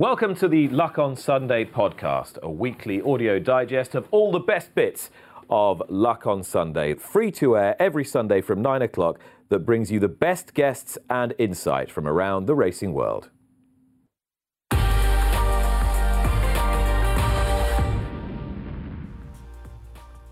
Welcome to the Luck on Sunday podcast, a weekly audio digest of all the best bits of Luck on Sunday, free to air every Sunday from 9 o'clock, that brings you the best guests and insight from around the racing world.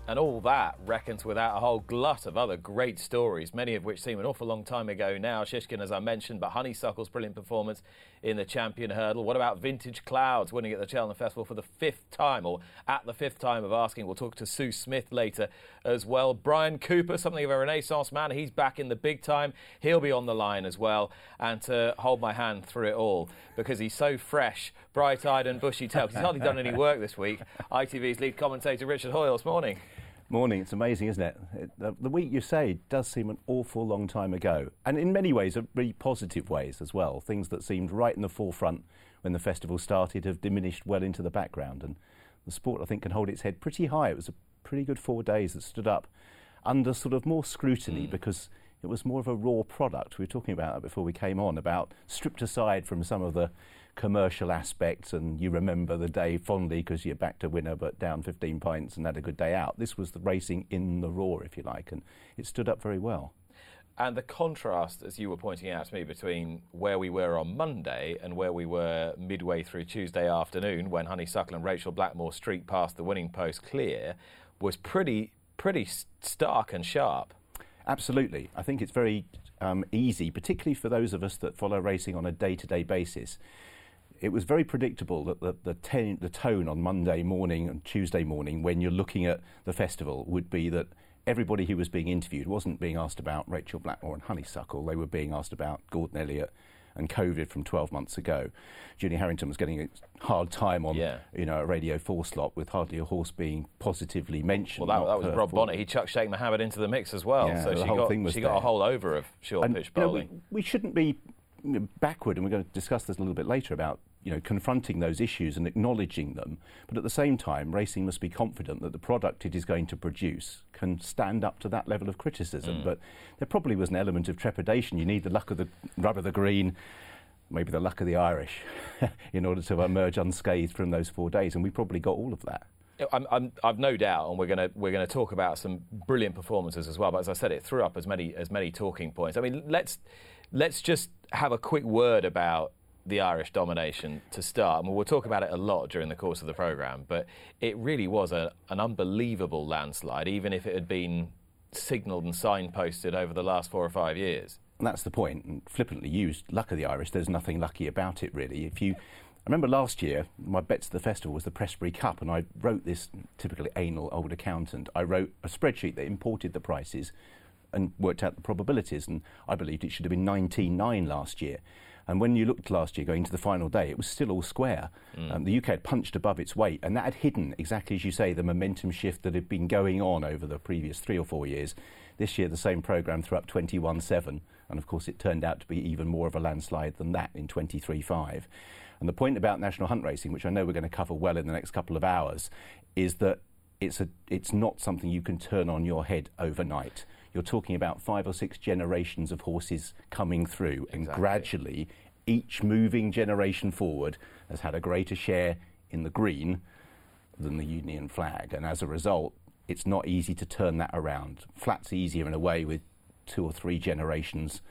And all that reckons without a whole glut of other great stories, many of which seem an awful long time ago now. Shishkin, as I mentioned, but Honeysuckle's brilliant performance in the champion hurdle. What about Vintage Clouds winning at the Cheltenham Festival for the fifth time, or at the fifth time of asking? We'll talk to Sue Smith later as well. Bryan Cooper, something of a renaissance man. He's back in the big time. He'll be on the line as well. And to hold my hand through it all, because he's so fresh, bright eyed, and bushy tailed. He's hardly done any work this week. ITV's lead commentator, Richard Hoyles. Morning. Morning. It's amazing, isn't it? it the, the, week you say does seem an awful long time ago, and in many ways, really positive ways as well. Things that seemed right in the forefront when the festival started have diminished well into the background, and the sport I think can hold its head pretty high. It was a pretty good four days that stood up under sort of more scrutiny mm. because it was more of a raw product. We were talking about that before we came on about stripped aside from some of the commercial aspects and you remember the day fondly because you're back to winner but down 15 points and had a good day out. This was the racing in the raw, if you like, and it stood up very well. And the contrast, as you were pointing out to me, between where we were on Monday and where we were midway through Tuesday afternoon when Honeysuckle and Rachel Blackmore streaked past the winning post clear was pretty, pretty stark and sharp. Absolutely. I think it's very um, easy, particularly for those of us that follow racing on a day to day basis, it was very predictable that the, the, ten, the tone on Monday morning and Tuesday morning, when you're looking at the festival, would be that everybody who was being interviewed wasn't being asked about Rachel Blackmore and Honeysuckle. They were being asked about Gordon Elliott and COVID from 12 months ago. Julie Harrington was getting a hard time on, yeah. you know, a Radio 4 slot with hardly a horse being positively mentioned. Well, that, that was Rob Bonnet. He chucked Sheikh Mohammed into the mix as well. Yeah, so she, got, she got a whole over of short and, pitch bowling. You know, we, we shouldn't be backward, and we're going to discuss this a little bit later about you know, confronting those issues and acknowledging them. But at the same time, racing must be confident that the product it is going to produce can stand up to that level of criticism. Mm. But there probably was an element of trepidation. You need the luck of the rub of the green, maybe the luck of the Irish, in order to emerge unscathed from those four days. And we probably got all of that. i have no doubt, and we're going to we're going to talk about some brilliant performances as well. But as I said, it threw up as many as many talking points. I mean, let's let's just have a quick word about the Irish domination to start. Mean, we'll talk about it a lot during the course of the programme, but it really was a, an unbelievable landslide, even if it had been signalled and signposted over the last four or five years. And that's the point, and flippantly used, luck of the Irish, there's nothing lucky about it really. If you I remember last year, my bets at the festival was the Prestbury Cup, and I wrote this typically anal old accountant. I wrote a spreadsheet that imported the prices and worked out the probabilities, and I believed it should have been 19.9 last year. And when you looked last year going into the final day, it was still all square. Mm. Um, the UK had punched above its weight, and that had hidden, exactly as you say, the momentum shift that had been going on over the previous three or four years. This year, the same programme threw up 21 7, and of course, it turned out to be even more of a landslide than that in 23 5. And the point about national hunt racing, which I know we're going to cover well in the next couple of hours, is that it's, a, it's not something you can turn on your head overnight you're talking about five or six generations of horses coming through, exactly. and gradually each moving generation forward has had a greater share in the green than the Union flag, and as a result, it's not easy to turn that around. Flat's easier in a way with two or three generations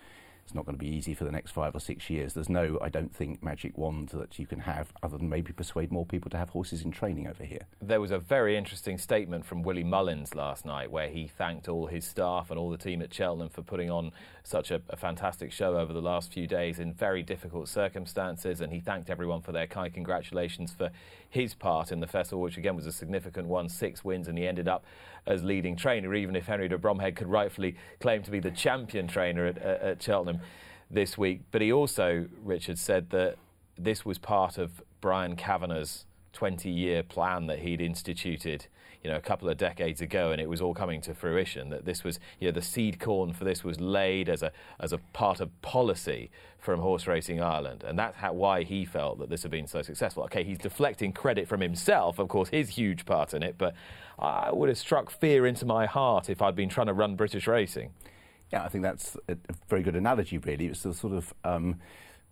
it's not going to be easy for the next five or six years. There's no, I don't think, magic wand that you can have other than maybe persuade more people to have horses in training over here. There was a very interesting statement from Willie Mullins last night where he thanked all his staff and all the team at Cheltenham for putting on such a, a fantastic show over the last few days in very difficult circumstances. And he thanked everyone for their kind congratulations for his part in the festival, which again was a significant one, six wins, and he ended up as leading trainer, even if Henry de Bromhead could rightfully claim to be the champion trainer at, at, Cheltenham this week. But he also, Richard, said that this was part of Brian Kavanagh's 20 year plan that he'd instituted you know, a couple of decades ago, and it was all coming to fruition. That this was, you know, the seed corn for this was laid as a as a part of policy from Horse Racing Ireland, and that's how, why he felt that this had been so successful. Okay, he's deflecting credit from himself, of course, his huge part in it, but I would have struck fear into my heart if I'd been trying to run British racing. Yeah, I think that's a, very good analogy. Really, it's the sort of um,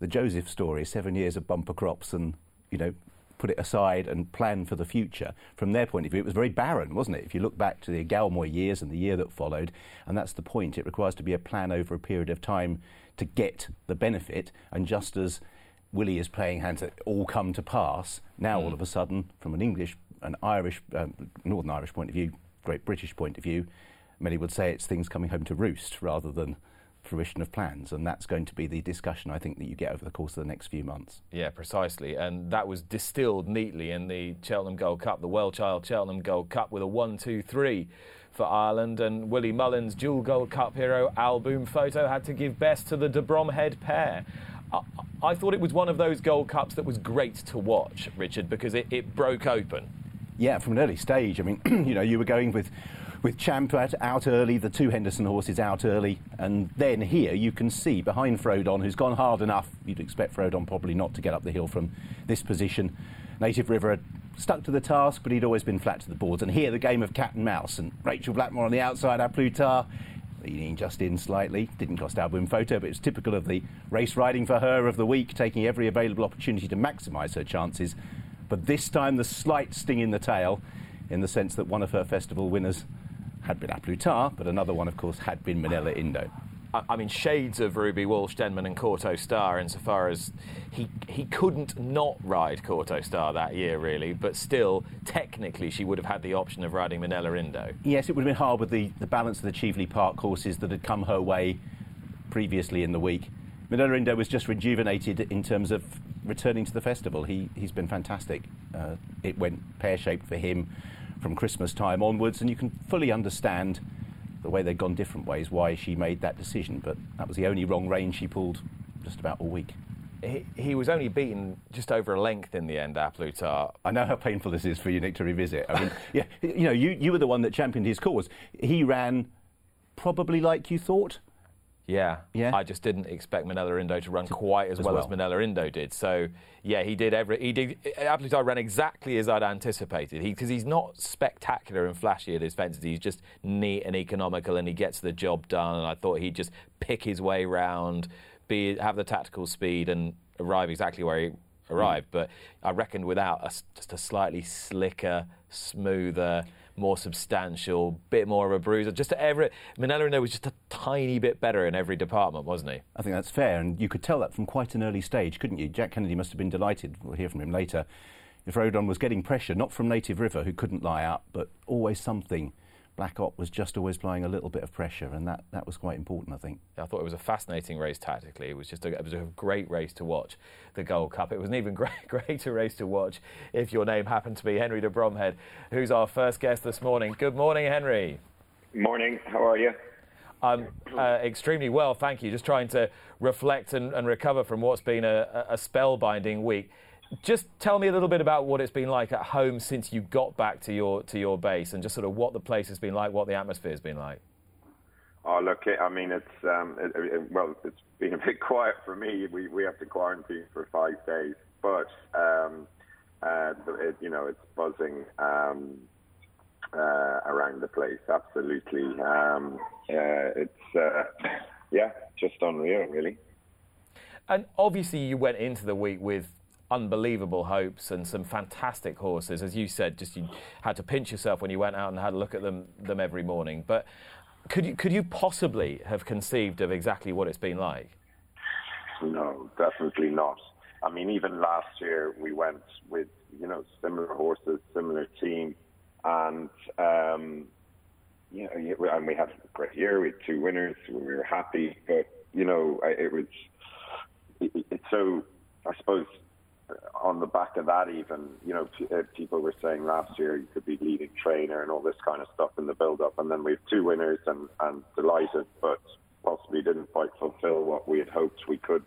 the Joseph story: seven years of bumper crops and you know put it aside and plan for the future. From their point of view, it was very barren, wasn't it? If you look back to the Galmoy years and the year that followed, and that's the point. It requires to be a plan over a period of time to get the benefit, and just as Willie is playing hands that all come to pass, now mm. all of a sudden, from an English, an Irish, um, Northern Irish point of view, Great British point of view, many would say it's things coming home to roost rather than fruition of plans, and that's going to be the discussion I think that you get over the course of the next few months. Yeah, precisely, and that was distilled neatly in the Cheltenham Gold Cup, the Well Child Cheltenham Gold Cup, with a one-two-three for Ireland, and Willie Mullins, dual Gold Cup hero, Al Boum Photo had to give best to the de Bromhead pair. I, I thought it was one of those Gold Cups that was great to watch, Richard, because it, it broke open. Yeah, from an early stage. I mean, you know, you were going with with Champ out early, the two Henderson horses out early, and then here you can see behind Frodon, who's gone hard enough. You'd expect Frodon probably not to get up the hill from this position. Native River had stuck to the task, but he'd always been flat to the boards. And here the game of cat and mouse, and Rachel Blackmore on the outside, A Plus Tard leaning just in slightly. Didn't cost Al Boum Photo, but it's typical of the race riding for her of the week, taking every available opportunity to maximise her chances. But this time, the slight sting in the tail, in the sense that one of her festival winners had been A Plus Tard, but another one, of course, had been Minella Indo. I mean, shades of Ruby Walsh, Denman, and Kauto Star, insofar as he he couldn't not ride Kauto Star that year, really, but still, technically, she would have had the option of riding Minella Indo. Yes, it would have been hard with the, the balance of the Cheveley Park horses that had come her way previously in the week. Minella Indo was just rejuvenated in terms of returning to the festival. He, he's been fantastic. Uh, it went pear shaped for him from Christmas time onwards, and you can fully understand the way they've gone different ways why she made that decision. But that was the only wrong rein she pulled just about all week. He, he, was only beaten just over a length in the end, A Plus Tard. I know how painful this is for you, Nick, to revisit. I mean, yeah, you know, you, you were the one that championed his cause. He ran probably like you thought. Yeah, yeah. I just didn't expect Minella Indo to run quite as, as well, well, as Minella Indo did. So yeah, he did every he did. A Plus ran exactly as I'd anticipated. Because he, he's not spectacular and flashy at his fences. He's just neat and economical, and he gets the job done. And I thought he'd just pick his way round, be have the tactical speed, and arrive exactly where he arrived. Mm. But I reckoned without a, just a slightly slicker, smoother more substantial, bit more of a bruiser. Just every Minella Indo was just a tiny bit better in every department, wasn't he? I think that's fair, and you could tell that from quite an early stage, couldn't you? Jack Kennedy must have been delighted. We'll hear from him later. Frodon was getting pressure, not from Native River, who couldn't lie up, but always something Black Op was just always applying a little bit of pressure, and that, that was quite important, I think. I thought it was a fascinating race tactically. It was just a, it was a great race to watch, the Gold Cup. It was an even great, greater race to watch if your name happened to be Henry de Bromhead, who's our first guest this morning. Good morning, Henry. Morning. How are you? I'm uh, extremely well, thank you. Just trying to reflect and, and recover from what's been a, a spellbinding week. Just tell me a little bit about what it's been like at home since you got back to your to your base, and just sort of what the place has been like, what the atmosphere has been like. Oh, look, I mean, it's um, it, it, well, it's been a bit quiet for me. We we have to quarantine for five days, but um, uh, it, you know, it's buzzing um, uh, around the place. Absolutely, um, uh, it's uh, yeah, just unreal, really. And obviously, you went into the week with unbelievable hopes and some fantastic horses. As you said, just you had to pinch yourself when you went out and had a look at them them every morning. But could you could you possibly have conceived of exactly what it's been like? No, definitely not. I mean, even last year we went with you know similar horses, similar team, and um, you know, and we had a great year. We had two winners. We were happy, but you know, it was it, it's so. I suppose on the back of that, even you know, uh, people were saying last year you could be leading trainer and all this kind of stuff in the build-up, and then we have two winners and and delighted, but possibly didn't quite fulfil what we had hoped we could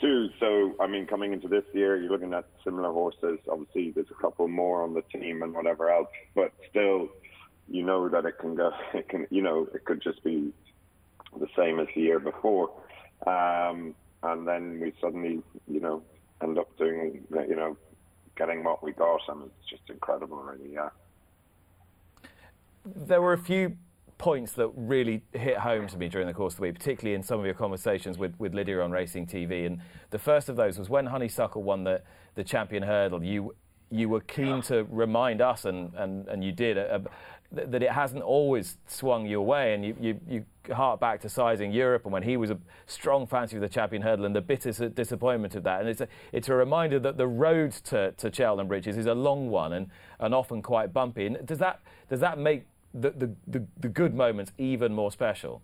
do. So, I mean, coming into this year, you're looking at similar horses. Obviously, there's a couple more on the team and whatever else, but still, you know that it can go. It can, you know, it could just be the same as the year before. Um, and then we suddenly, you know, end up doing, you know, getting what we got, and it's just incredible, really. Yeah. There were a few points that really hit home to me during the course of the week, particularly in some of your conversations with, with Lydia on Racing TV. And the first of those was when Honeysuckle won the, the champion hurdle. You you were keen to remind us, and, and, and you did, uh, that it hasn't always swung your way. And you, you, you hark back to Sizing Europe and when he was a strong fancy of the champion hurdle and the bitter disappointment of that. And it's a, it's a reminder that the road to, to Cheltenham Bridges is a long one and, and often quite bumpy. And does that, does that make the, the, the, the good moments even more special?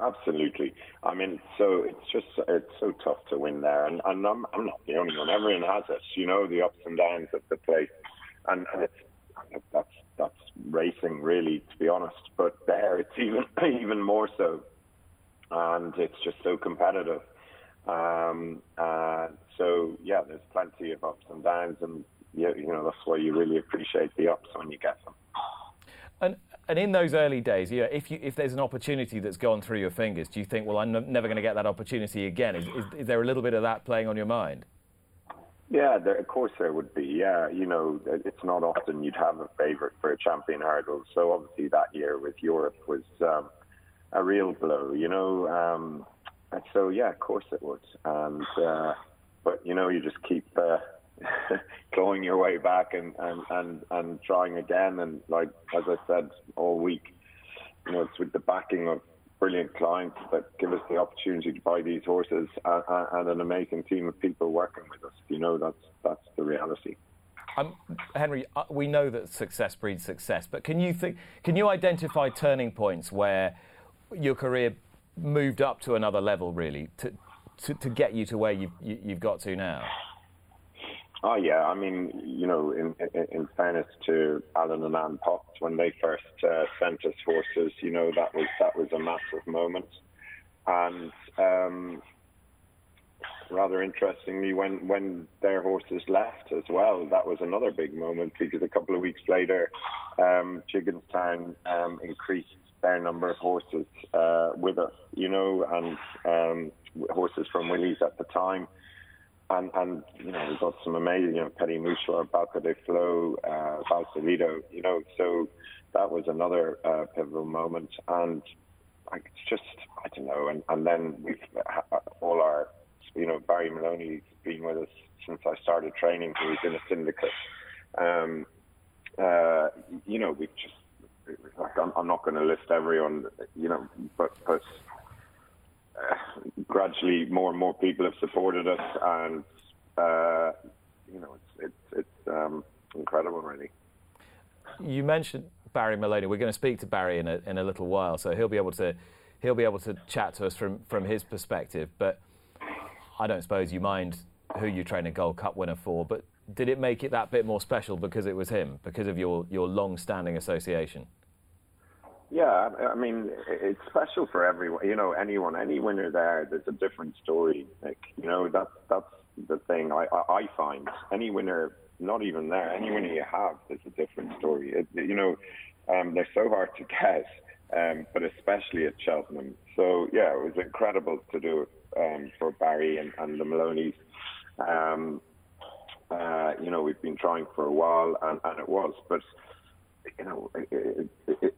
Absolutely. I mean, so it's just it's so tough to win there, and, and I'm I'm not the only one. Everyone has it, you know, the ups and downs of the place, and, and it's that's that's racing really, to be honest. But there, it's even even more so, and it's just so competitive. Um, uh, so yeah, there's plenty of ups and downs, and you, you know that's why you really appreciate the ups when you get them. And and in those early days, yeah, if you if there's an opportunity that's gone through your fingers, do you think, well, I'm never going to get that opportunity again? Is, is, is, there a little bit of that playing on your mind? Yeah, there, of course there would be. Yeah, you know, it's not often you'd have a favourite for a champion hurdle. So obviously that year with Europe was um, a real blow. You know, um, and so yeah, of course it would. And uh, but you know, you just keep. Uh, clawing your way back and, and, and, and trying again. And like as I said all week, you know, it's with the backing of brilliant clients that give us the opportunity to buy these horses and, and an amazing team of people working with us. You know, that's that's the reality. Um, Henry, uh, we know that success breeds success, but can you think? Can you identify turning points where your career moved up to another level, really, to to, to get you to where you've, you, have you have got to now? Oh yeah, I mean, you know, in in, in fairness to Alan and Anne Potts, when they first uh, sent us horses, you know, that was that was a massive moment, and um, rather interestingly, when when their horses left as well, that was another big moment because a couple of weeks later, um, Gigginstown um, increased their number of horses uh, with us, you know, and um, horses from Willie's at the time and, and you know, we've got some amazing, you know, Petit Mouchoir, Balko des Flos, uh, Valseur Lido, you know, so that was another uh, pivotal moment. And like, it's just, I don't know. And, and then we've uh, all our, you know, Barry Maloney's been with us since I started training. He was in a syndicate. Um, uh, you know, we just, like, I'm, I'm not going to list everyone, you know, but, but gradually more and more people have supported us, and uh, you know, it's it's it's um, incredible, really. You mentioned Barry Maloney. We're going to speak to Barry in a in a little while, so he'll be able to he'll be able to chat to us from from his perspective. But I don't suppose you mind who you train a Gold Cup winner for, but did it make it that bit more special because it was him, because of your, your long-standing association? Yeah, I mean, it's special for everyone. You know, anyone, any winner there, there's a different story. Like, you know, that's that's the thing I I find. Any winner, not even there, any winner you have, there's a different story. It, you know, um, they're so hard to get, um, but especially at Cheltenham. So yeah, it was incredible to do um, for Barry and, and the Maloneys. Um, uh, you know, we've been trying for a while, and, and it was, but you know, it, it, it,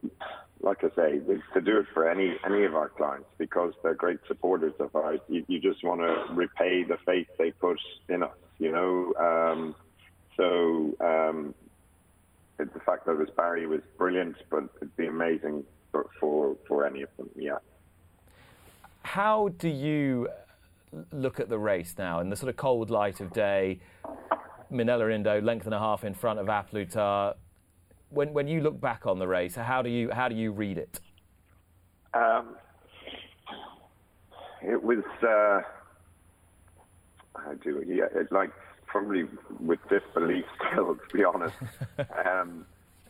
like I say, to do it for any any of our clients because they're great supporters of ours. You, you just want to repay the faith they put in us, you know. Um, so um, the fact that it was Barry was brilliant, but it'd be amazing for, for for any of them. Yeah. How do you look at the race now in the sort of cold light of day? Minella Indo, length and a half in front of A Plus Tard when when you look back on the race, how do you how do you read it? Um, it was uh, how do yeah, it, like probably with disbelief still, to be honest. um,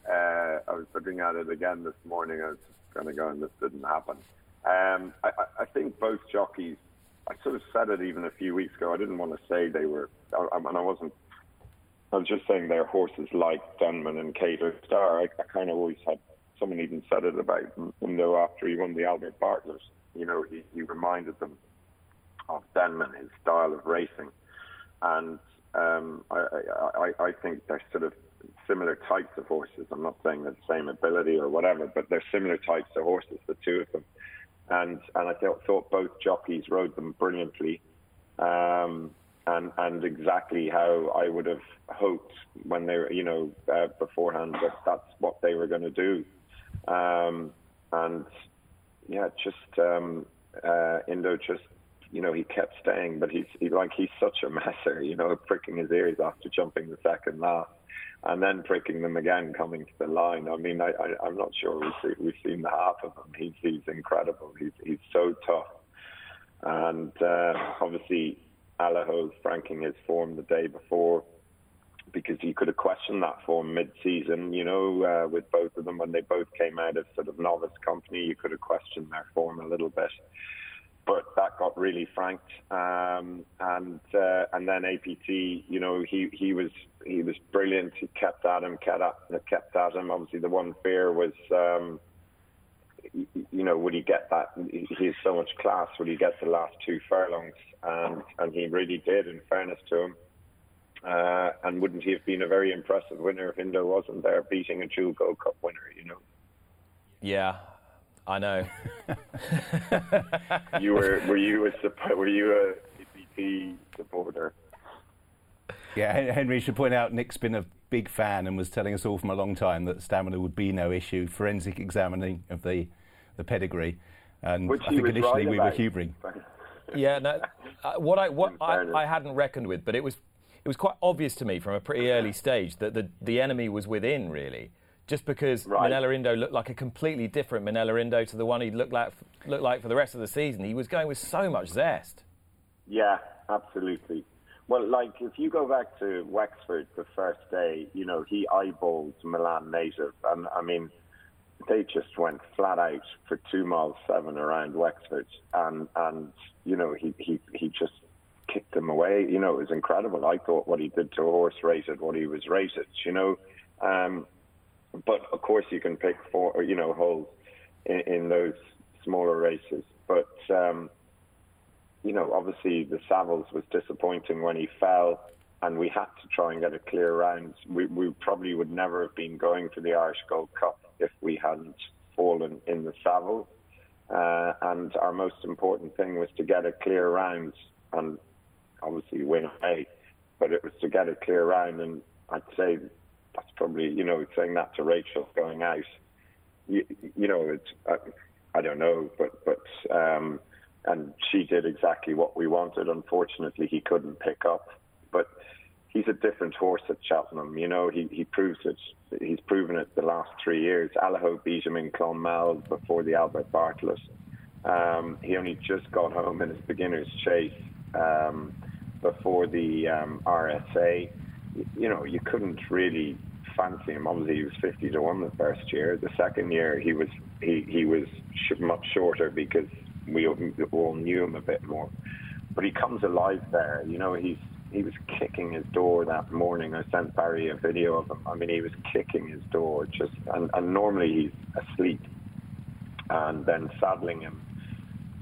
uh, I was looking at it again this morning. I was kind of going, this didn't happen. Um, I, I think both jockeys. I sort of said it even a few weeks ago. I didn't want to say they were, I, and I wasn't. I was just saying they're horses like Denman and Kauto Star. I, I kind of always had. Someone even said it about Indo after he won the Albert Bartlett. You know, he, he reminded them of Denman, his style of racing, and um, I, I, I think they're sort of similar types of horses. I'm not saying they're the same ability or whatever, but they're similar types of horses, the two of them. And and I thought, thought both jockeys rode them brilliantly, um, and and exactly how I would have hoped when they were, you know, uh, beforehand that that's what they were going to do. Um, and yeah, just um, uh, Indo just you know, he kept staying, but he's he, like he's such a messer, you know, pricking his ears after jumping the second last, and then pricking them again coming to the line. I mean, I, I I'm not sure we've seen, we've seen the half of him. He's he's incredible. He's he's so tough, and uh, obviously Allaho franking his form the day before because you could have questioned that form mid-season, you know, uh, with both of them when they both came out of sort of novice company, you could have questioned their form a little bit but that got really franked. Um, and uh, and then APT, you know, he, he was he was brilliant. He kept at him, kept at, kept at him. Obviously, the one fear was, um, you know, would he get that? He has so much class. Would he get the last two furlongs? And and he really did. In fairness to him. Uh, and wouldn't he have been a very impressive winner if Indo wasn't there beating a dual Gold Cup winner, you know? Yeah, I know. you were were you a were you a APT supporter? Yeah, Henry should point out Nick's been a big fan and was telling us all from a long time that stamina would be no issue. Forensic examining of the the pedigree, and Which I think initially right we were hubering. Yeah, no, uh, what I what I, I hadn't reckoned with, but it was it was quite obvious to me from a pretty early stage that the the enemy was within really just because right. Minella Indo looked like a completely different Minella Indo to the one he looked like looked like for the rest of the season. He was going with so much zest. Yeah, absolutely. Well, like if you go back to Wexford the first day, you know he eyeballed Milan Native, and I mean they just went flat out for two miles seven around Wexford, and and you know he he he just kicked them away. You know it was incredible. I thought what he did to a horse rated what he was rated. You know. Um, but of course, you can pick four, you know, holes in, in those smaller races. But um, you know, obviously the Savills was disappointing when he fell, and we had to try and get a clear round. We, we probably would never have been going for the Irish Gold Cup if we hadn't fallen in the Savills. Uh, and our most important thing was to get a clear round and obviously win away. But it was to get a clear round, and I'd say that's probably you know saying that to Rachel going out. You, you know, it's uh, I don't know, but but um, and she did exactly what we wanted. Unfortunately, he couldn't pick up, but he's a different horse at Cheltenham. You know, he he proves it. He's proven it the last three years. Him in Clonmel before the Albert Bartlett. Um, he only just got home in his beginner's chase um, before the um, RSA you know, you couldn't really fancy him. Obviously, he was 50 to 1 the first year. The second year, he was he, he was sh- much shorter because we all knew him a bit more. But he comes alive there. You know, he's he was kicking his door that morning. I sent Barry a video of him. I mean, he was kicking his door just, and, and normally he's asleep, and then saddling him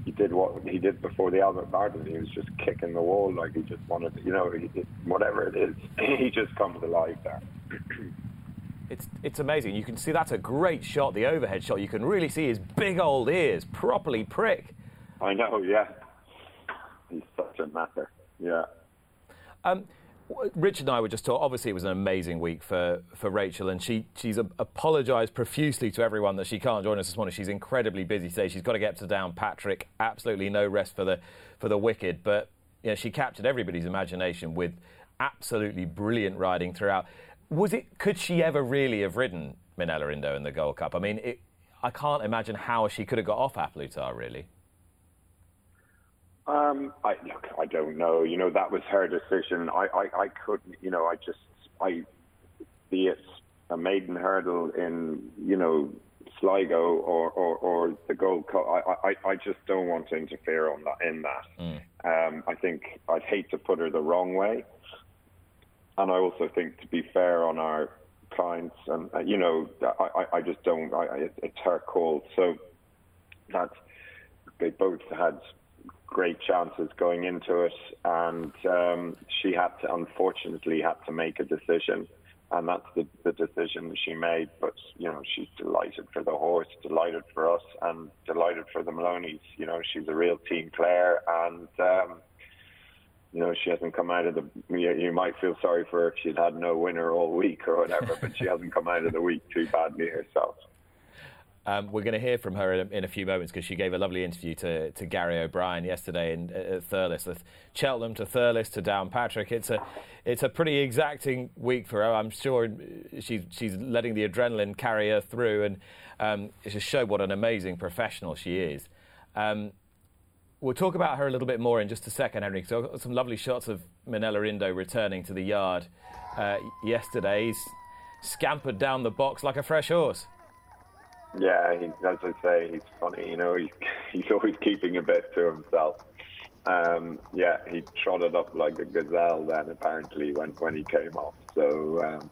he did what he did before the Albert Bartlett. He was just kicking the wall like he just wanted, you know, he, whatever it is, he just comes alive there. It's it's amazing. You can see that's a great shot, the overhead shot. You can really see his big old ears properly prick. I know, yeah. He's such a matter, yeah. Um, Richard and I were just talking. Obviously, it was an amazing week for, for Rachel, and she she's apologised profusely to everyone that she can't join us this morning. She's incredibly busy today. She's got to get to Downpatrick. Absolutely no rest for the for the wicked. But you know, she captured everybody's imagination with absolutely brilliant riding throughout. Was it? Could she ever really have ridden Minella Indo in the Gold Cup? I mean, it, I can't imagine how she could have got off A Plus Tard, really. Um, I look, I don't know. You know, that was her decision. I, I, I couldn't. You know, I just, I, be it a maiden hurdle in, you know, Sligo or, or, or the Gold Cup. I, I, I just don't want to interfere on that in that. Mm. Um, I think I'd hate to put her the wrong way, and I also think to be fair on our clients, and uh, you know, I, I just don't. I, it's her call, so that they both had great chances going into it, and um, she had to unfortunately had to make a decision and that's the, the decision that she made. But you know, she's delighted for the horse, delighted for us, and delighted for the Maloneys. You know, she's a real team player, and um, you know, she hasn't come out of the. You, you might feel sorry for her if she'd had no winner all week or whatever, but she hasn't come out of the week too badly herself. Um, we're going to hear from her in a, in a few moments because she gave a lovely interview to, to Gary O'Brien yesterday in, at Thurles. Cheltenham to Thurles to Downpatrick. It's a, it's a pretty exacting week for her. I'm sure she's, she's letting the adrenaline carry her through, and um, it just showed what an amazing professional she is. Um, we'll talk about her a little bit more in just a second, Henry, because I've got some lovely shots of Minella Indo returning to the yard uh, yesterday. He's scampered down the box like a fresh horse. Yeah, he, as I say, he's funny. You know, he's he's always keeping a bit to himself. Um, yeah, he trotted up like a gazelle then apparently when when he came off. So um,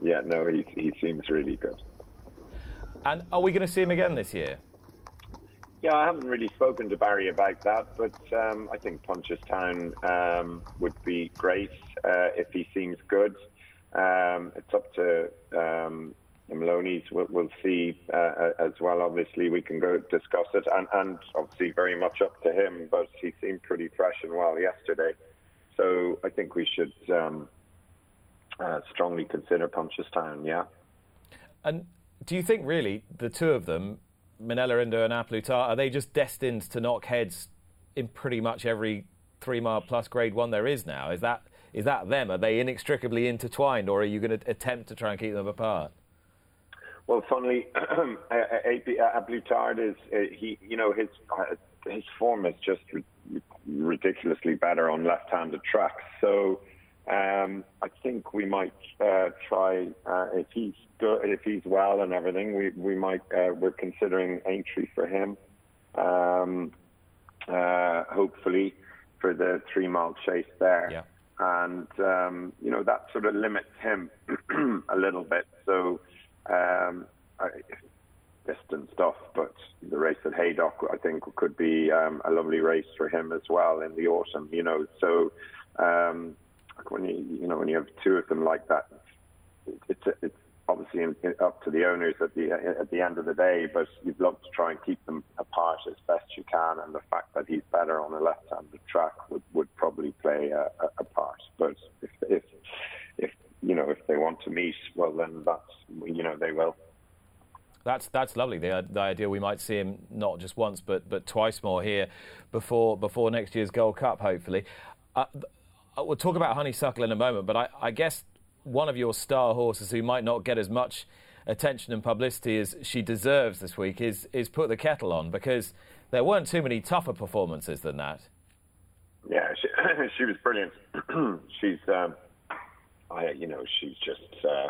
yeah, no, he he seems really good. And are we going to see him again this year? Yeah, I haven't really spoken to Barry about that, but um, I think Punchestown um, would be great uh, if he seems good. Um, it's up to um, Maloneys we'll, we'll see uh, as well. Obviously, we can go discuss it, and, and obviously very much up to him. But he seemed pretty fresh and well yesterday, so I think we should um, uh, strongly consider Punchestown. Yeah. And do you think really the two of them, Minella Indo and A Plus Tard, are they just destined to knock heads in pretty much every three mile plus Grade One there is now? Is that is that them? Are they inextricably intertwined, or are you going to attempt to try and keep them apart? Well, funnily, A is uh, he. You know his uh, his form is just ridiculously better on left-handed tracks. So um, I think we might uh, try uh, if he's good, if he's well and everything. We we might uh, we're considering entry for him. Um, uh, hopefully for the three mile chase there. Yeah. And um, you know that sort of limits him a little bit. So um, I, distant stuff, but the race at Haydock, I think, could be um, a lovely race for him as well in the autumn. You know, so when you you know when you have two of them like that, it's it's obviously up to the owners at the at the end of the day. But you'd love to try and keep them apart as best you can, and the fact that he's better on the left-handed track would, would probably play a, a part. But if, if if you know if they want to meet, well then that's you know they will. That's that's lovely. The, the idea we might see him not just once but but twice more here before before next year's Gold Cup, hopefully. Uh, we'll talk about Honeysuckle in a moment, but I, I guess one of your star horses who might not get as much attention and publicity as she deserves this week is is Put the Kettle on because there weren't too many tougher performances than that. Yeah, she, she was brilliant. she's, um, I, you know, she's just. Uh,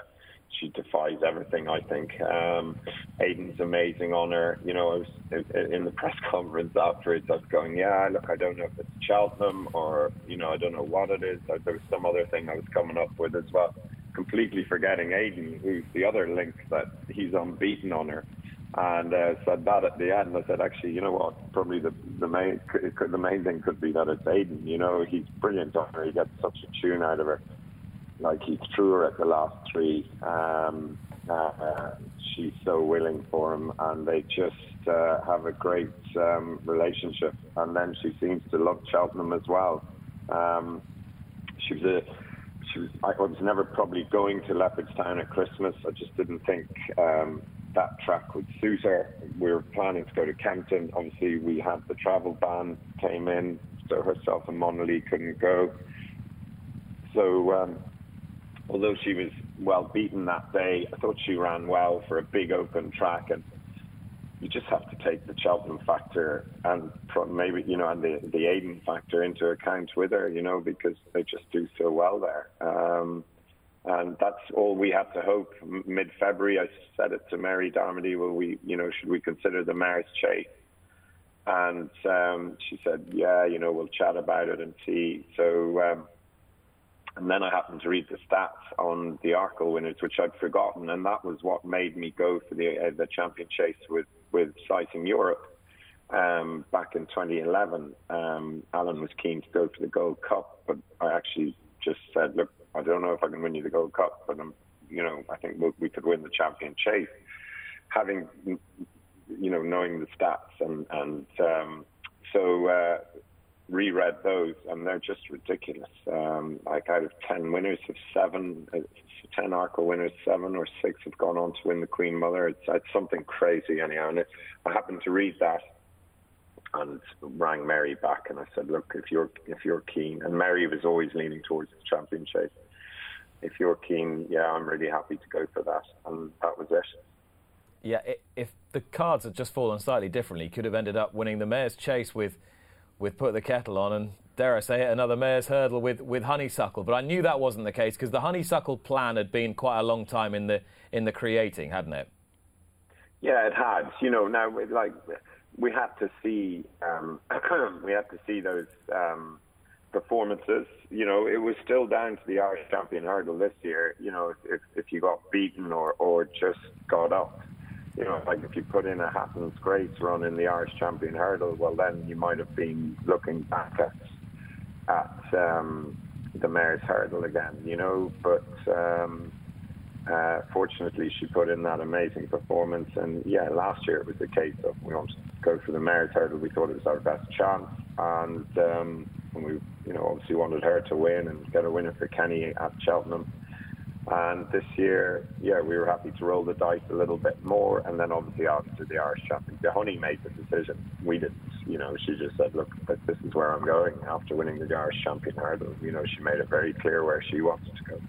she defies everything. I think um, Aidan's amazing on her. You know, I was in the press conference afterwards. I was going, yeah, look, I don't know if it's Cheltenham or you know, I don't know what it is. There was some other thing I was coming up with as well. Completely forgetting Aidan, who's the other link that he's unbeaten on her. And uh, said that at the end. I said, actually, you know what? Probably the the main the main thing could be that it's Aidan. You know, he's brilliant on her. He gets such a tune out of her like he threw her at the last three. Um, uh, she's so willing for him, and they just uh, have a great um, relationship. And then she seems to love Cheltenham as well. Um, she was a she was, I was never probably going to Leopardstown at Christmas. I just didn't think um, that track would suit her. We were planning to go to Kempton. Obviously, we had the travel ban came in, so herself and Monalee couldn't go. So um, although she was well beaten that day, I thought she ran well for a big open track. And you just have to take the Cheltenham factor and maybe you know and the the Aidan factor into account with her, you know, because they just do so well there. Um, and that's all we have to hope. Mid February, I said it to Mary Darmody. Will we, you know, should we consider the Mares Chase? And um, she said, yeah, you know, we'll chat about it and see. So, um, and then I happened to read the stats on the Arkle winners, which I'd forgotten, and that was what made me go for the uh, the champion chase with with Sizing Europe. Um, back in 2011, um, Alan was keen to go for the Gold Cup, but I actually just said, look, I don't know if I can win you the Gold Cup, but I'm, you know, I think we'll, we could win the champion chase. Having, you know, knowing the stats and and um, so uh, reread those, and they're just ridiculous. Um, like out of ten winners, of seven, uh, ten Arkle winners, seven or six have gone on to win the Queen Mother. It's, it's something crazy, anyhow. And it, I happened to read that and rang Mary back, and I said, "Look, if you're if you're keen," and Mary was always leaning towards the championship if you're keen, yeah, I'm really happy to go for that. And that was it. Yeah, if the cards had just fallen slightly differently, could have ended up winning the Mares Chase with, with Put the Kettle on and, dare I say it, another Mares Hurdle with, with Honeysuckle. But I knew that wasn't the case because the Honeysuckle plan had been quite a long time in the, in the creating, hadn't it? Yeah, it had. You know, now, like, we had to see, um, we had to see those. Um, performances. You know, it was still down to the Irish champion hurdle this year. You know, if if you got beaten or or just got up. You know, like if you put in a Hatton's Grace run in the Irish champion hurdle, well, then you might have been looking back at at um, the Mares hurdle again. You know, but. Um, uh, fortunately, she put in that amazing performance, and yeah, last year it was the case of we wanted to go for the Mares hurdle. We thought it was our best chance, and um, and we, you know, obviously wanted her to win and get a winner for Kenny at Cheltenham. And this year, yeah, we were happy to roll the dice a little bit more, and then obviously after the Irish champion, the Honey made the decision. We didn't, you know. She just said, "Look, this is where I'm going." After winning the Irish champion hurdle, you know, she made it very clear where she wants to go.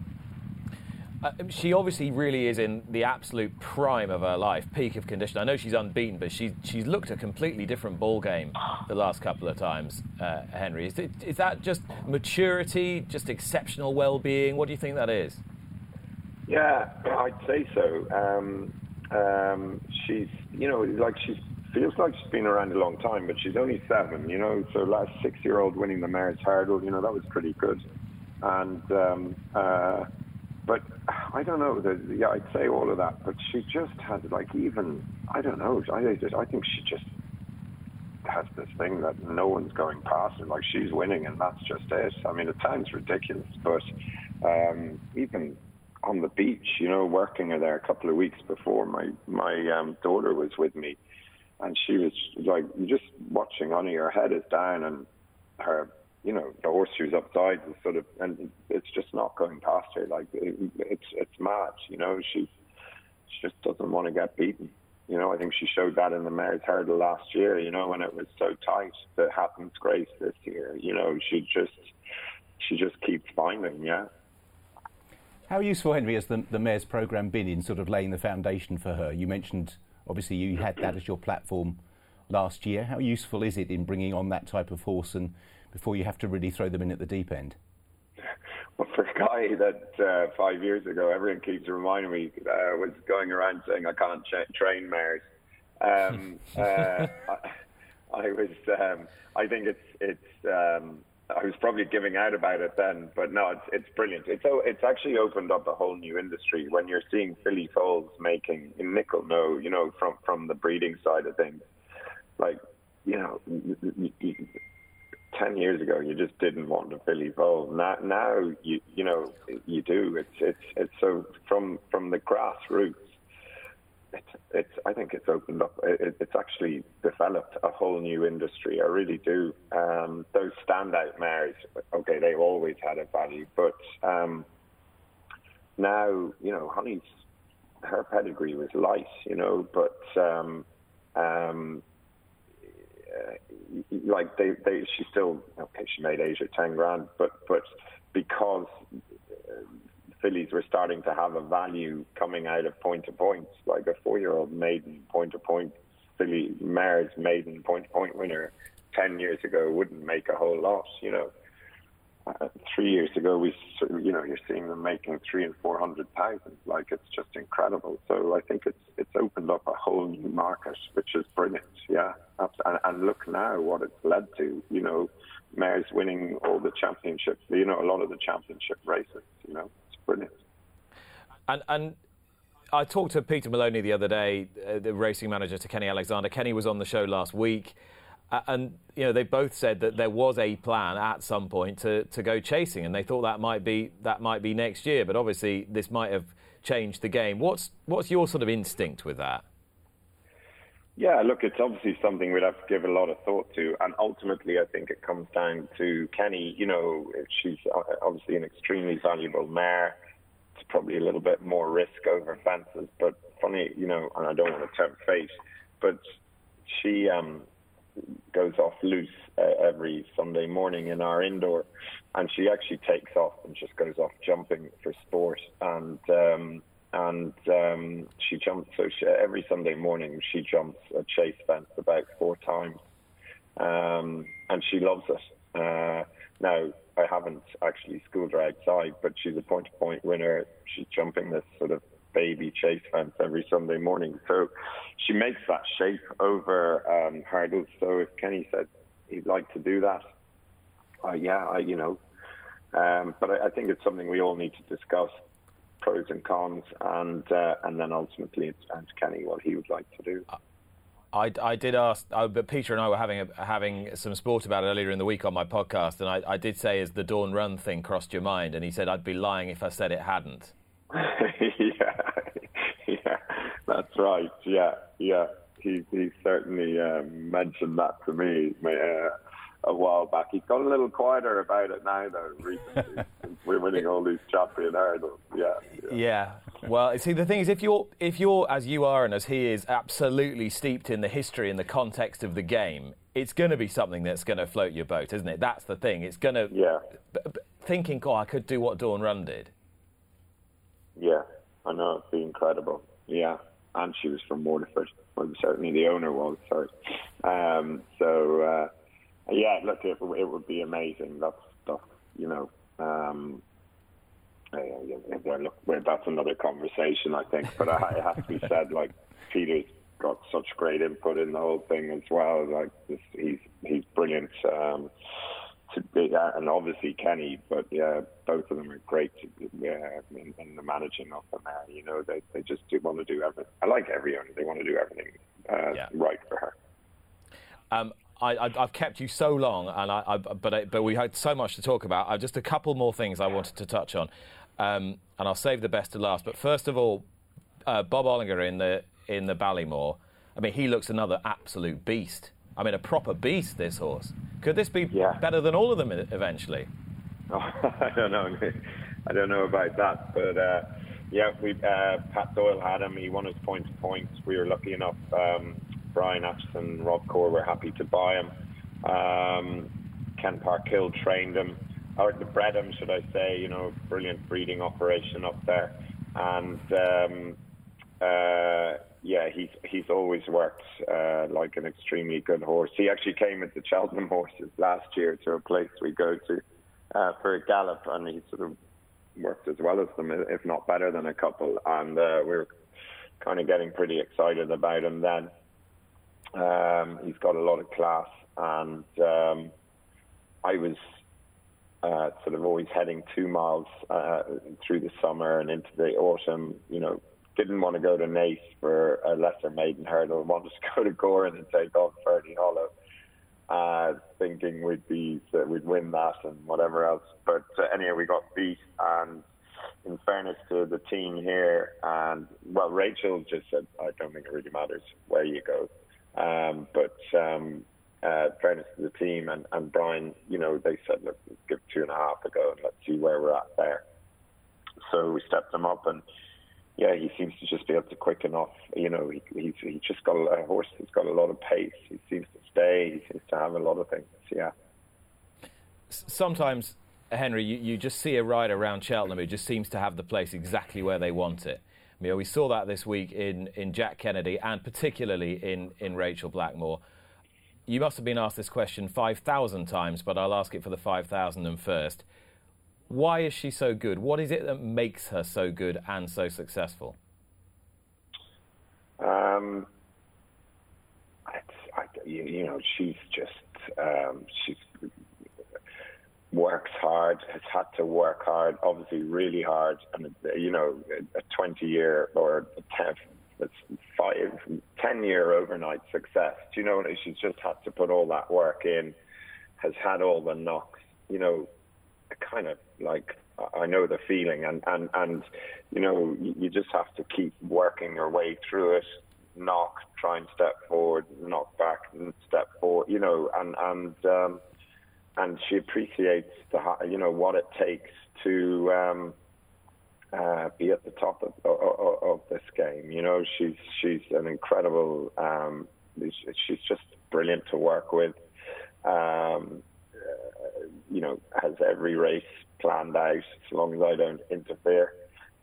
Uh, she obviously really is in the absolute prime of her life, peak of condition. I know she's unbeaten, but she's she's looked a completely different ball game the last couple of times. Uh, Henry, is, it, is that just maturity, just exceptional well-being? What do you think that is? Yeah, I'd say so. Um, um, she's, you know, like she feels like she's been around a long time, but she's only seven. You know, so last six-year-old winning the Mares Hurdle, you know, that was pretty good. And um, uh, but I don't know. The, yeah, I'd say all of that, but she just has like even I don't know. I just I think she just has this thing that no one's going past her. Like she's winning, and that's just it. I mean, it sounds ridiculous, but um, even on the beach, you know, working there a couple of weeks before, my my um, daughter was with me, and she was like just watching Honey. Her head is down, and her you know, the horseshoes upside is sort of, and it's just not going past her. Like it, it's it's mad, you know. She she just doesn't want to get beaten. You know, I think she showed that in the Mares Hurdle last year. You know, when it was so tight. The Hatton's Grace this year. You know, she just she just keeps finding. Yeah. How useful, Henry, has the, the Mares program been in sort of laying the foundation for her? You mentioned obviously you had that as your platform last year. How useful is it in bringing on that type of horse and before you have to really throw them in at the deep end? Well, for a guy that uh, five years ago, everyone keeps reminding me, uh, was going around saying I can't train mares. Um, uh, I, I, was, um, I think it's, it's, um, I was probably giving out about it then, but no, it's, it's brilliant. It's, oh, it's actually opened up a whole new industry when you're seeing filly foals making in nickel no, you know, from, from the breeding side of things. Like, you know, 10 years ago you just didn't want a filly foal now now you you know you do it's it's it's so from from the grassroots it's it's I think it's opened up it, it's actually developed a whole new industry I really do um, those standout mares okay they've always had a value but um, now you know Honey's her pedigree was light you know but um, um, uh, like they, they, she still okay. She made Asia ten grand, but but because fillies were starting to have a value coming out of point to point, like a four-year-old maiden point to point Silly Mare's maiden point to point winner ten years ago wouldn't make a whole lot, you know. Uh, three years ago, we you know you're seeing them making three and four hundred thousand. Like it's just incredible. So I think it's it's opened up a whole new market, which is brilliant. Yeah, and, and look now what it's led to. You know, Mare's winning all the championships. You know, a lot of the championship races. You know, brilliant. And and I talked to Peter Molony the other day, uh, the racing manager to Kenny Alexander. Kenny was on the show last week. Uh, and you know they both said that there was a plan at some point to, to go chasing, and they thought that might be that might be next year. But obviously, this might have changed the game. What's what's your sort of instinct with that? Yeah, look, it's obviously something we'd have to give a lot of thought to, and ultimately, I think it comes down to Kenny. You know, she's obviously an extremely valuable mare. It's probably a little bit more risk over fences, but funny, you know, and I don't want to tempt fate, but she um, goes off loose uh, every Sunday morning in our indoor, and she actually takes off and just goes off jumping for sport, and um, and um, she jumps. So she, every Sunday morning she jumps a chase fence about four times, um, and she loves it. Uh, now I haven't actually schooled her outside, but she's a point-to-point winner. She's jumping this sort of baby chase fence every Sunday morning. So she makes that shape over um, hurdles. So if Kenny said he'd like to do that, uh, yeah, I, you know. Um, but I, I, think it's something we all need to discuss pros and cons, and uh, and then ultimately it's down to Kenny what he would like to do. I, I did ask, uh, but Peter and I were having a, having some sport about it earlier in the week on my podcast, and I, I did say, "Is the Dawn Run thing crossed your mind?" And he said, "I'd be lying if I said it hadn't." Yeah, that's right. Yeah, yeah. He he certainly um, mentioned that to me uh, a while back. He's got a little quieter about it now, though. Recently, we're winning all these champion hurdles. Yeah, yeah. Yeah. Well, see, the thing is, if you're if you're as you are and as he is, absolutely steeped in the history and the context of the game, it's going to be something that's going to float your boat, isn't it? That's the thing. It's going to. Yeah. B- b- thinking, oh, I could do what Dawn Run did. Yeah, I know it'd be incredible. Yeah and she was from Waterford. Well, certainly the owner was. Sorry. Um, so uh, yeah, look, it, it would be amazing. That's stuff, you know. Um, yeah, look, that's another conversation, I think. But it has to be said, like Peter's got such great input in the whole thing as well. Like this, he's he's brilliant. Um, to be, uh, and obviously Kenny, but yeah, both of them are great to, uh, in, in, the managing of them. Uh, you know, they they just do want to do everything. I like every owner; they want to do everything uh, yeah. right for her. Um, I, have kept you so long, and I, I, but I, but we had so much to talk about. I've just a couple more things I wanted to touch on, um, and I'll save the best to last. But first of all, uh, Bob Olinger in the in the Ballymore. I mean, he looks another absolute beast. I mean, a proper beast. This horse. Could this be yeah. better than all of them eventually? Oh, I don't know. I don't know about that, but uh, yeah, we uh, Pat Doyle had him. He won his point to points. We were lucky enough. Um, Brian Acheson, Rob Corr were happy to buy him. Um, Ken Parkhill trained him, or bred him, should I say? You know, brilliant breeding operation up there, and um, uh, yeah, he's he's always worked uh, like an extremely good horse. He actually came with the Cheltenham horses last year to a place we go to uh, for a gallop, and he sort of worked as well as them, if not better than a couple. And uh, we are kind of getting pretty excited about him then. Um, he's got a lot of class, and um, I was uh, sort of always heading two miles uh, through the summer and into the autumn, you know, didn't want to go to Naas for a lesser maiden hurdle, wanted to go to Gowran and take on Ferny Hollow, uh, thinking we'd be we'd win that and whatever else. But uh, anyway, we got beat, and in fairness to the team here, and well, Rachel just said, I don't think it really matters where you go, um, but. Um, uh, fairness to the team and, and Brian, you know, they said, look, give two and a half a go and let's see where we're at there. So we stepped him up and yeah, he seems to just be able to quicken off. You know, he, he's he just got a, a horse that's got a lot of pace. He seems to stay. He seems to have a lot of things. Yeah. Sometimes, Henry, you, you just see a rider around Cheltenham who just seems to have the place exactly where they want it. Mean, we saw that this week in, in Jack Kennedy and particularly in, in Rachel Blackmore. You must have been asked this question 5,000 times, but I'll ask it for the 5,001st. Why is she so good? What is it that makes her so good and so successful? Um, I, you know, she's just um, she's works hard, has had to work hard, obviously really hard, and you know, a 20 year or a 10, it's five, 10 year overnight success. Do you know, she's just had to put all that work in, has had all the knocks, you know, kind of like I know the feeling, and and and you know, you just have to keep working your way through it. Knock, try and step forward, knock back and step forward. You know, and and um, and she appreciates the you know what it takes to um, uh, be at the top of, of, of, this game. You know, she's she's an incredible. Um, she's just brilliant to work with. Um, uh, you know, has every race planned out as long as I don't interfere.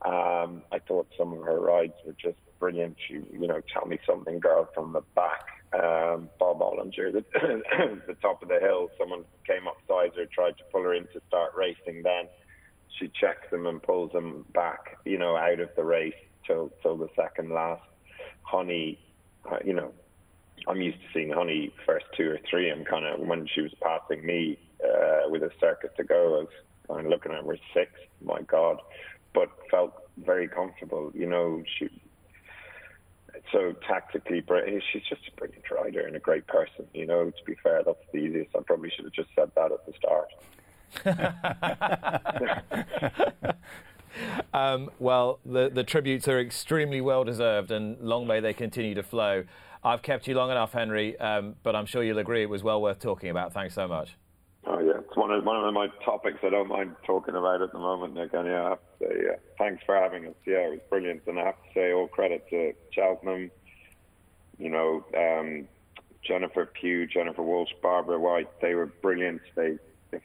Um, I thought some of her rides were just brilliant. She, you know, tell me something, girl, from the back. Um, Bob Olinger, the, the top of the hill, someone came up sides her, tried to pull her in to start racing. Then she checks them and pulls them back, you know, out of the race till till the second last. Honey, uh, you know, I'm used to seeing Honey first two or three, and kind of when she was passing me uh, with a circuit to go, I was kind of looking at her six. My God, but felt very comfortable. You know, she so tactically, she's just a brilliant rider and a great person. You know, to be fair, that's the easiest. I probably should have just said that at the start. um, well, the, the tributes are extremely well deserved, and long may they continue to flow. I've kept you long enough, Henry, um, but I'm sure you'll agree it was well worth talking about. Thanks so much. Oh yeah, it's one of one of my topics I don't mind talking about at the moment, Nick. And yeah, I have to say, yeah, thanks for having us. Yeah, it was brilliant, and I have to say all credit to Cheltenham. You know, um, Jennifer Pugh, Jennifer Walsh, Barbara White. They were brilliant. They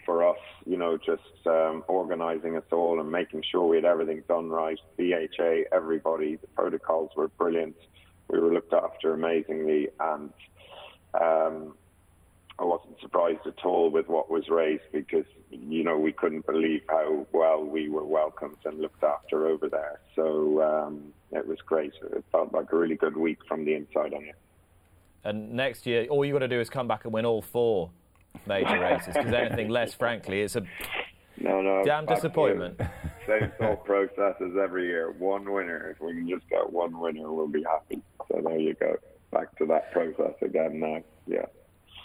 for us, you know, just um, organising us all and making sure we had everything done right. BHA, everybody, the protocols were brilliant. We were looked after amazingly, and um, I wasn't surprised at all with what was raised because you know we couldn't believe how well we were welcomed and looked after over there. So um, it was great. It felt like a really good week from the inside on it. And next year, all you got to do is come back and win all four major races because anything less, frankly, it's a no, no, damn disappointment. Same thought process as every year. One winner. If we can just get one winner, we'll be happy. So there you go. Back to that process again now. Yeah.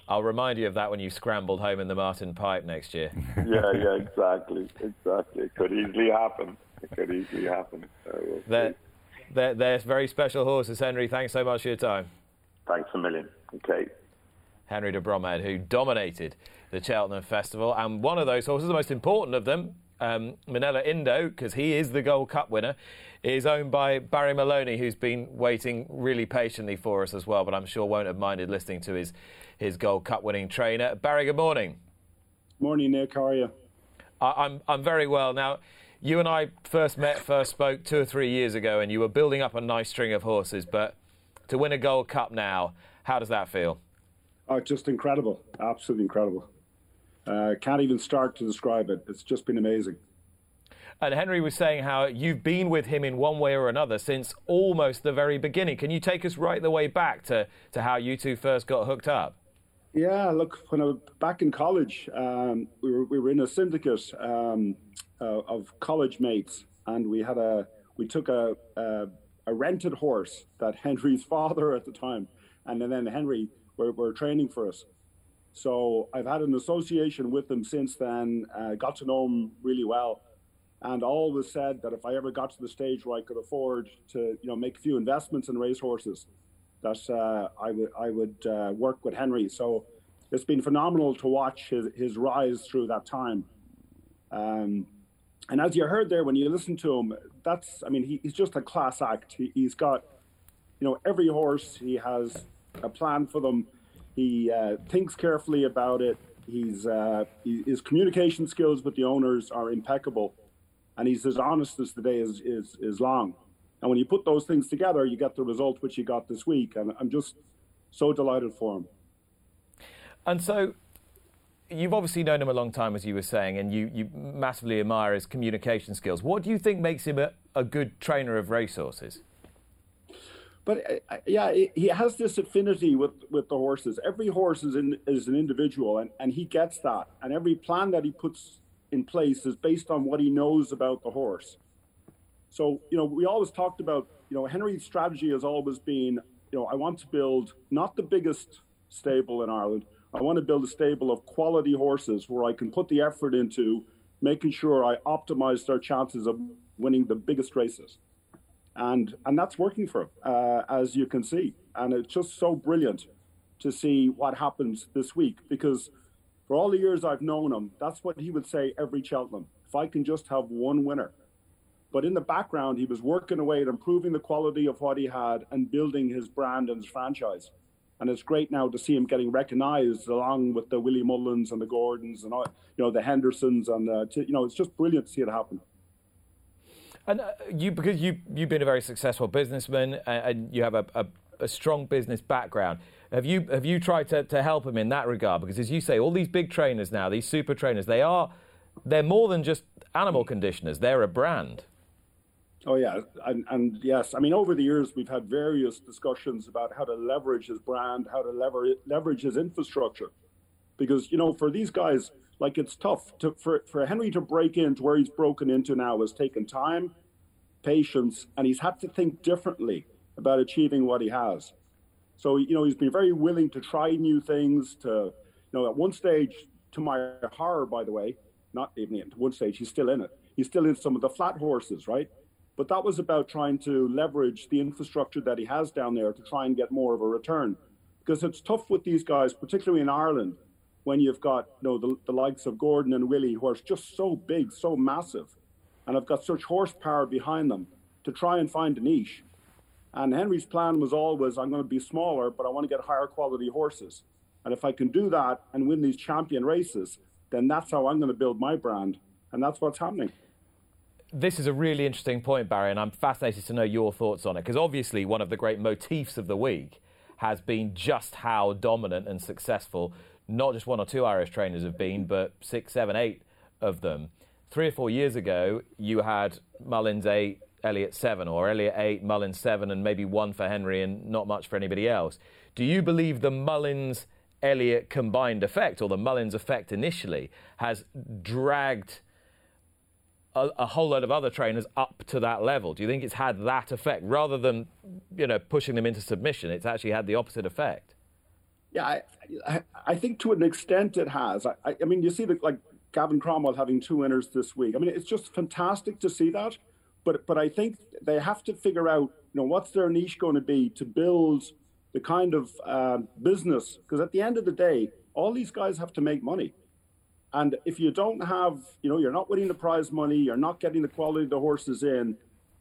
I'll remind you of that when you scrambled home in the Martin Pipe next year. yeah, yeah, exactly, exactly. It could easily happen. It could easily happen. So we'll they're, they're, they're very special horses, Henry. Thanks so much for your time. Thanks a million. Okay. Henry de Bromhead, who dominated the Cheltenham Festival, and one of those horses, the most important of them, um, Minella Indo, because he is the Gold Cup winner, is owned by Barry Maloney, who's been waiting really patiently for us as well, but I'm sure won't have minded listening to his his Gold Cup winning trainer. Barry, good morning. Morning, Nick. How are you? I, I'm, I'm very well. Now, you and I first met, first spoke two or three years ago, and you were building up a nice string of horses. But to win a Gold Cup now, how does that feel? Oh, just incredible. Absolutely incredible. Uh, can't even start to describe it. It's just been amazing. And Henry was saying how you've been with him in one way or another since almost the very beginning. Can you take us right the way back to, to how you two first got hooked up? Yeah, look, when I was back in college, um, we, were, we were in a syndicate um, uh, of college mates, and we had a we took a, a, a rented horse that Henry's father at the time, and then Henry were, were training for us. So I've had an association with them since then. Uh, got to know them really well, and always said that if I ever got to the stage where I could afford to, you know, make a few investments in racehorses, that uh, I would I would uh, work with Henry. So it's been phenomenal to watch his, his rise through that time. Um, and as you heard there, when you listen to him, that's I mean he, he's just a class act. He, has got you know every horse he has a plan for them. He uh, thinks carefully about it. He's uh, he, his communication skills with the owners are impeccable, and he's as honest as the day is is, is long. And when you put those things together, you get the result which you got this week. And I'm just so delighted for him. And so you've obviously known him a long time, as you were saying, and you, you massively admire his communication skills. What do you think makes him a, a good trainer of racehorses? But uh, yeah, he has this affinity with, with the horses. Every horse is, in, is an individual, and, and he gets that. And every plan that he puts in place is based on what he knows about the horse. So, you know, we always talked about, you know, Henry's strategy has always been, you know, I want to build not the biggest stable in Ireland. I want to build a stable of quality horses where I can put the effort into making sure I optimize their chances of winning the biggest races. And and that's working for him, uh, as you can see. And it's just so brilliant to see what happens this week because for all the years I've known him, that's what he would say every Cheltenham. If I can just have one winner, but in the background, he was working away at improving the quality of what he had and building his brand and his franchise. And it's great now to see him getting recognised along with the Willie Mullins and the Gordons and all, you know the Hendersons and uh, to, you know it's just brilliant to see it happen. And uh, you, because you you've been a very successful businessman and, and you have a, a, a, strong business background. Have you have you tried to, to help him in that regard? Because as you say, all these big trainers now, these super trainers, they are they're more than just animal conditioners. They're a brand. Oh yeah, and, and yes, I mean over the years we've had various discussions about how to leverage his brand, how to lever, leverage his infrastructure, because you know for these guys, like it's tough to for for Henry to break into where he's broken into now has taken time, patience, and he's had to think differently about achieving what he has. So you know he's been very willing to try new things. To you know at one stage, to my horror, by the way, not even at one stage, he's still in it. He's still in some of the flat horses, right? But that was about trying to leverage the infrastructure that he has down there to try and get more of a return. Because it's tough with these guys, particularly in Ireland, when you've got you know the, the likes of Gordon and Willie, who are just so big, so massive, and have got such horsepower behind them to try and find a niche. And Henry's plan was always, I'm going to be smaller, but I want to get higher quality horses. And if I can do that and win these champion races, then that's how I'm going to build my brand. And that's what's happening this is a really interesting point, Barry, and I'm fascinated to know your thoughts on it because obviously one of the great motifs of the week has been just how dominant and successful not just one or two Irish trainers have been, but six, seven, eight of them. Three or four years ago, you had Mullins eight, Elliott seven, or Elliott eight, Mullins seven, and maybe one for Henry and not much for anybody else. Do you believe the Mullins Elliott combined effect, or the Mullins effect initially, has dragged? A, whole load of other trainers up to that level? Do you think it's had that effect rather than you know pushing them into submission? It's actually had the opposite effect. Yeah, I, I think to an extent it has. I, I mean, you see like Gavin Cromwell having two winners this week. I mean, it's just fantastic to see that. But but I think they have to figure out you know what's their niche going to be to build the kind of uh, business because at the end of the day, all these guys have to make money. And if you don't have, you know, you're not winning the prize money, you're not getting the quality of the horses in,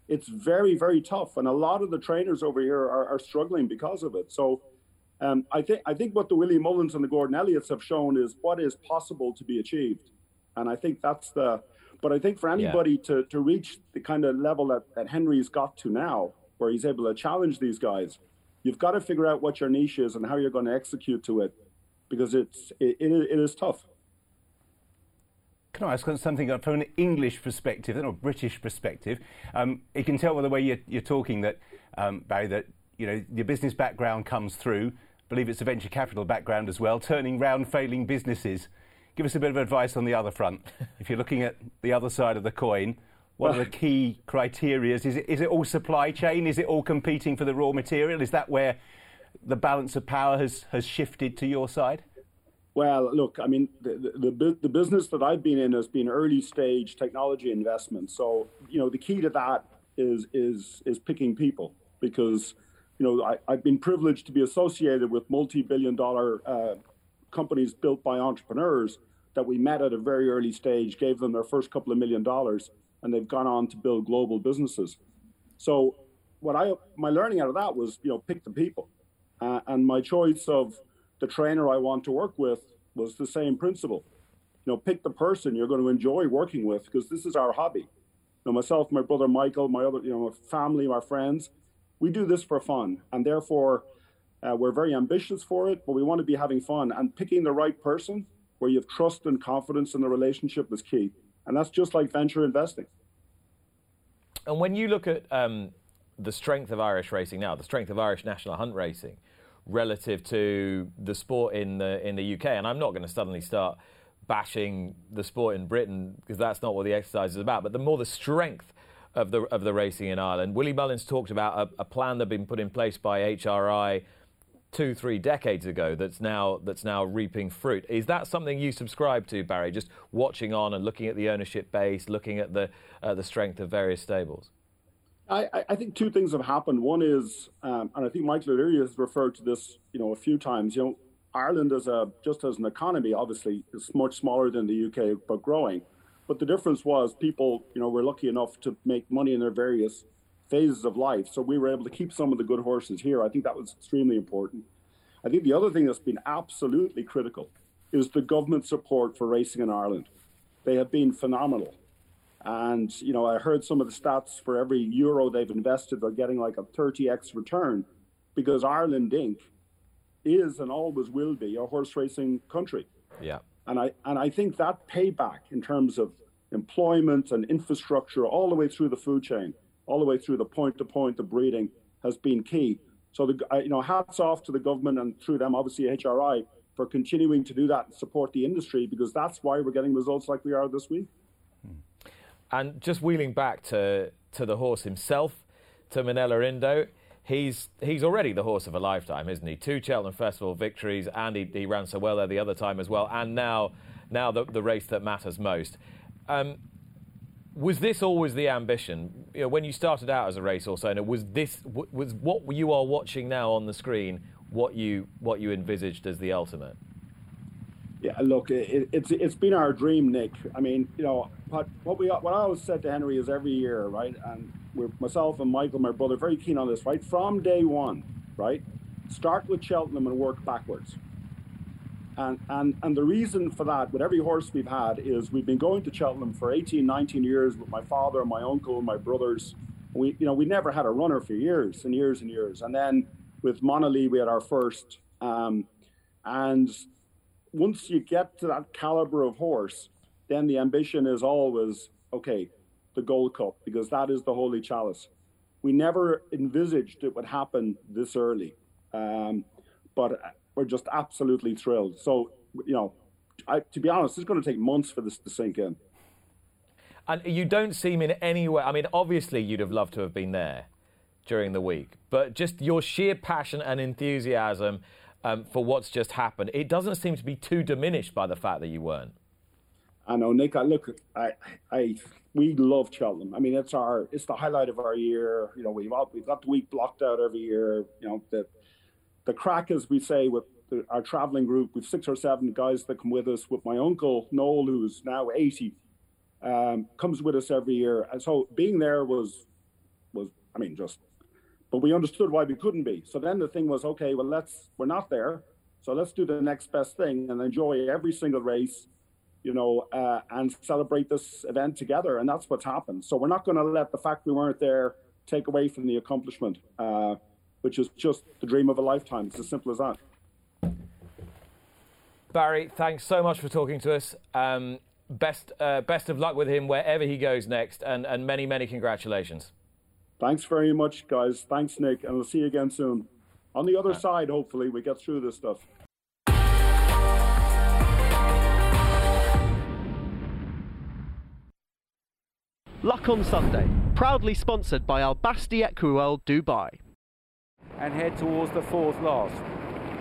it's very, very tough. And a lot of the trainers over here are, are struggling because of it. So um, I think I think what the Willie Mullins and the Gordon Elliots have shown is what is possible to be achieved. And I think that's the but I think for anybody yeah. to, to reach the kind of level that, that Henry's got to now, where he's able to challenge these guys, you've got to figure out what your niche is and how you're going to execute to it because it's it, it, it is tough. Can I ask something from an English perspective, not a British perspective? Um, you can tell by the way you're, you're talking that, um, Barry, that you know your business background comes through. I believe it's a venture capital background as well, turning round failing businesses. Give us a bit of advice on the other front. if you're looking at the other side of the coin, what are the key criteria? Is it, is it all supply chain? Is it all competing for the raw material? Is that where the balance of power has, has shifted to your side? Well, look, I mean, the, the, the business that I've been in has been early stage technology investment. So, you know, the key to that is is is picking people because, you know, I, I've been privileged to be associated with multi-billion dollar uh, companies built by entrepreneurs that we met at a very early stage, gave them their first couple of million dollars, and they've gone on to build global businesses. So, what I my learning out of that was, you know, pick the people, uh, and my choice of the trainer I want to work with was the same principle. You know, pick the person you're going to enjoy working with because this is our hobby. know, myself, my brother Michael, my other, you know, my family, my friends, we do this for fun, and therefore uh, we're very ambitious for it. But we want to be having fun and picking the right person where you have trust and confidence in the relationship is key, and that's just like venture investing. And when you look at um, the strength of Irish racing now, the strength of Irish national hunt racing relative to the sport in the in the UK, and I'm not going to suddenly start bashing the sport in Britain because that's not what the exercise is about, but the more the strength of the of the racing in Ireland. Willie Mullins talked about a, a plan that had been put in place by HRI two, three decades ago that's now that's now reaping fruit. Is that something you subscribe to, Barry? Just watching on and looking at the ownership base, looking at the uh, the strength of various stables. I, I, think two things have happened. One is, um, and I think Michael O'Leary has referred to this, you know, a few times. You know, Ireland as a just as an economy, obviously, is much smaller than the UK, but growing. But the difference was people, you know, were lucky enough to make money in their various phases of life. So we were able to keep some of the good horses here. I think that was extremely important. I think the other thing that's been absolutely critical is the government support for racing in Ireland. They have been phenomenal. And, you know, I heard some of the stats for every euro they've invested, they're getting like a 30x return because Ireland Inc. is and always will be a horse racing country. Yeah. And I, and I think that payback in terms of employment and infrastructure all the way through the food chain, all the way through the point to point, the breeding has been key. So, the, you know, hats off to the government and through them, obviously, HRI, for continuing to do that and support the industry because that's why we're getting results like we are this week. And just wheeling back to, to the horse himself, to Minella Indo, he's, he's already the horse of a lifetime, isn't he? Two Cheltenham Festival victories, and he, he ran so well there the other time as well, and now, now the, the race that matters most. Um, was this always the ambition? You know, when you started out as a racehorse owner, was this was what you are watching now on the screen what you what you envisaged as the ultimate? Yeah, look, it, it's it's been our dream, Nick. I mean, you know, what what we what I always said to Henry is every year, right? And we're myself and Michael, my brother, very keen on this, right? From day one, right? Start with Cheltenham and work backwards. And, and, and the reason for that, with every horse we've had, is we've been going to Cheltenham for 18, 19 years with my father, and my uncle, my brothers. We, you know, we never had a runner for years and years and years. And then with Monalee, we had our first. Um, and once you get to that caliber of horse, then the ambition is always okay, the Gold Cup, because that is the holy chalice. We never envisaged it would happen this early, um, but we're just absolutely thrilled. So, you know, I, to be honest, it's going to take months for this to sink in. And you don't seem in any way. I mean, obviously, you'd have loved to have been there during the week, but just your sheer passion and enthusiasm um, for what's just happened. It doesn't seem to be too diminished by the fact that you weren't. I know, Nick. I look, I, I, we love Cheltenham. I mean, it's our, it's the highlight of our year. You know, we've all, we've got the week blocked out every year. You know, the, the crack, as we say, with the, our traveling group, we've six or seven guys that come with us. With my uncle Noel, who's now eighty, um, comes with us every year, and so being there was, was, I mean, just but we understood why we couldn't be. So then the thing was, okay, well, let's, we're not there. So let's do the next best thing and enjoy every single race, you know, uh, and celebrate this event together. And that's what's happened. So we're not going to let the fact we weren't there take away from the accomplishment, uh, which is just the dream of a lifetime. It's as simple as that. Barry, thanks so much for talking to us. Um, best, uh, best of luck with him wherever he goes next, and, and many, many congratulations. Thanks very much, guys. Thanks, Nick, and we'll see you again soon. On the other side, hopefully, we get through this stuff. Luck on Sunday, proudly sponsored by Al Basti Equiworld Dubai. And head towards the fourth last.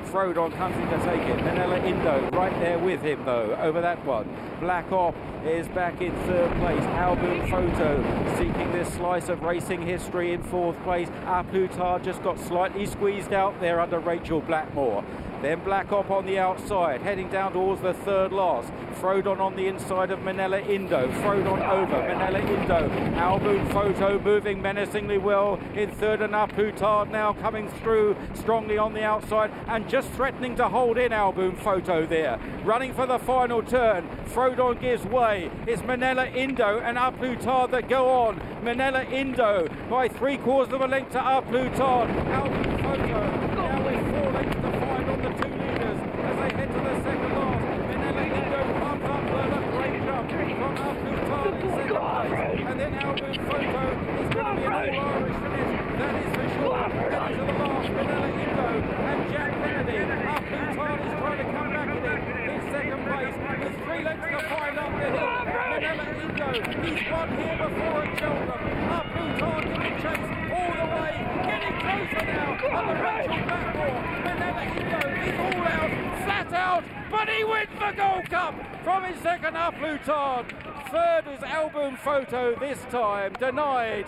Frodon comes in to take it. Minella Indo right there with him though, over that one. Black Op is back in third place. Al Boum Photo seeking this slice of racing history in fourth place. A Plus Tard just got slightly squeezed out there under Rachel Blackmore. Then Black Op on the outside, heading down towards the third last. Frodon on the inside of Minella Indo. Frodon over. Minella Indo. Al Boum Photo moving menacingly well in third and A Plus Tard now coming through strongly on the outside and just threatening to hold in Al Boum Photo there. Running for the final turn. Frodon gives way. It's Minella Indo and A Plus Tard that go on. Minella Indo by three quarters of a length to Up Hutard. Al Boum Photo now with four lengths to find on the two leaders as they head to the second last. Minella Indo comes up the great jump from A Plus Tard in second place. And then Al Boum Photo is going to be an all-Irish finish. That is for sure. Heading to the last. Minella Indo and Jack Kennedy. A Plus Tard is trying to come back in it in second place with three lengths to find up the hill. Minella Indo, he's won here before at Cheltenham. A Plus Tard giving chase all the way, getting closer now on the Rachel Blackmore. Minella Indo is all out, flat out, but he wins the Gold Cup from his second A Plus Tard. Third is Al Boum Photo this time, denied.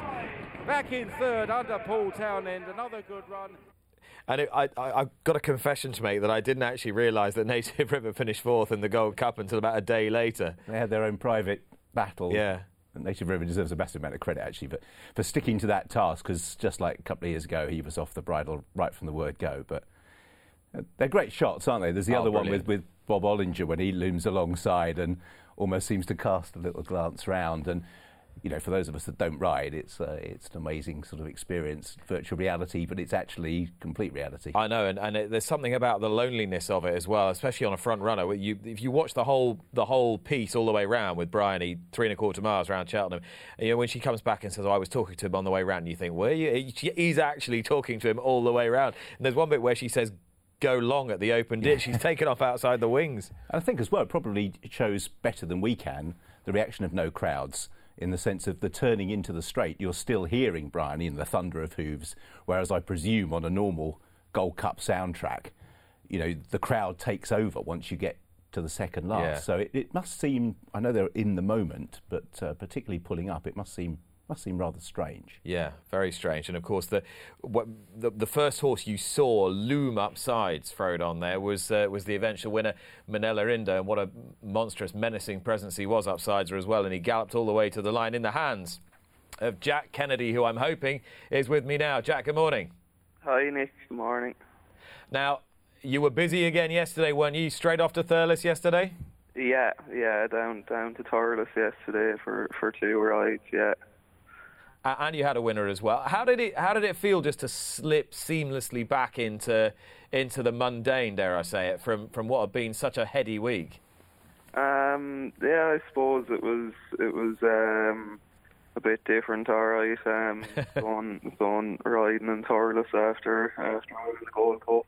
Back in third under Paul Townend, another good run. And it, I, I, I've got a confession to make that I didn't actually realise that Native River finished fourth in the Gold Cup until about a day later. They had their own private battle. Yeah. And Native River deserves a massive amount of credit, actually, for, for sticking to that task, because just like a couple of years ago, he was off the bridle right from the word go. But uh, they're great shots, aren't they? There's the Oh, other one with, with Bob Olinger when he looms alongside and almost seems to cast a little glance round. And, you know, for those of us that don't ride, it's, uh, it's an amazing sort of experience, virtual reality, but it's actually complete reality. I know, and, and it, there's something about the loneliness of it as well, especially on a front runner. You, if you watch the whole the whole piece all the way round with Bryony, three and a quarter miles around Cheltenham, you know, when she comes back and says, oh, "I was talking to him on the way round," you think, "Were you?" He's actually talking to him all the way round. And there's one bit where she says, "Go long" at the open ditch. She's taken off outside the wings. And I think as well, it probably shows better than we can the reaction of no crowds in the sense of the turning into the straight. You're still hearing Brian and the thunder of hooves, whereas I presume on a normal Gold Cup soundtrack, you know, the crowd takes over once you get to the second last. Yeah. So it, it must seem, I know they're in the moment, but uh, particularly pulling up, it must seem must seem rather strange. Yeah, very strange. And of course, the what, the, the first horse you saw loom up sides, on there was uh, was the eventual winner, Minella Indo, and what a monstrous, menacing presence he was upsides her as well. And he galloped all the way to the line in the hands of Jack Kennedy, who I'm hoping is with me now. Jack, good morning. Hi, Nick. Good morning. Now, you were busy again yesterday, weren't you? Straight off to Thurles yesterday? Yeah, yeah, down down to Thurles yesterday for, for two rides. Yeah. Uh, and you had a winner as well. How did it? How did it feel just to slip seamlessly back into into the mundane, dare I say it, from from what had been such a heady week? Um, yeah, I suppose it was it was um, a bit different. All right, um, going going riding in Thurles after after the Gold Cup.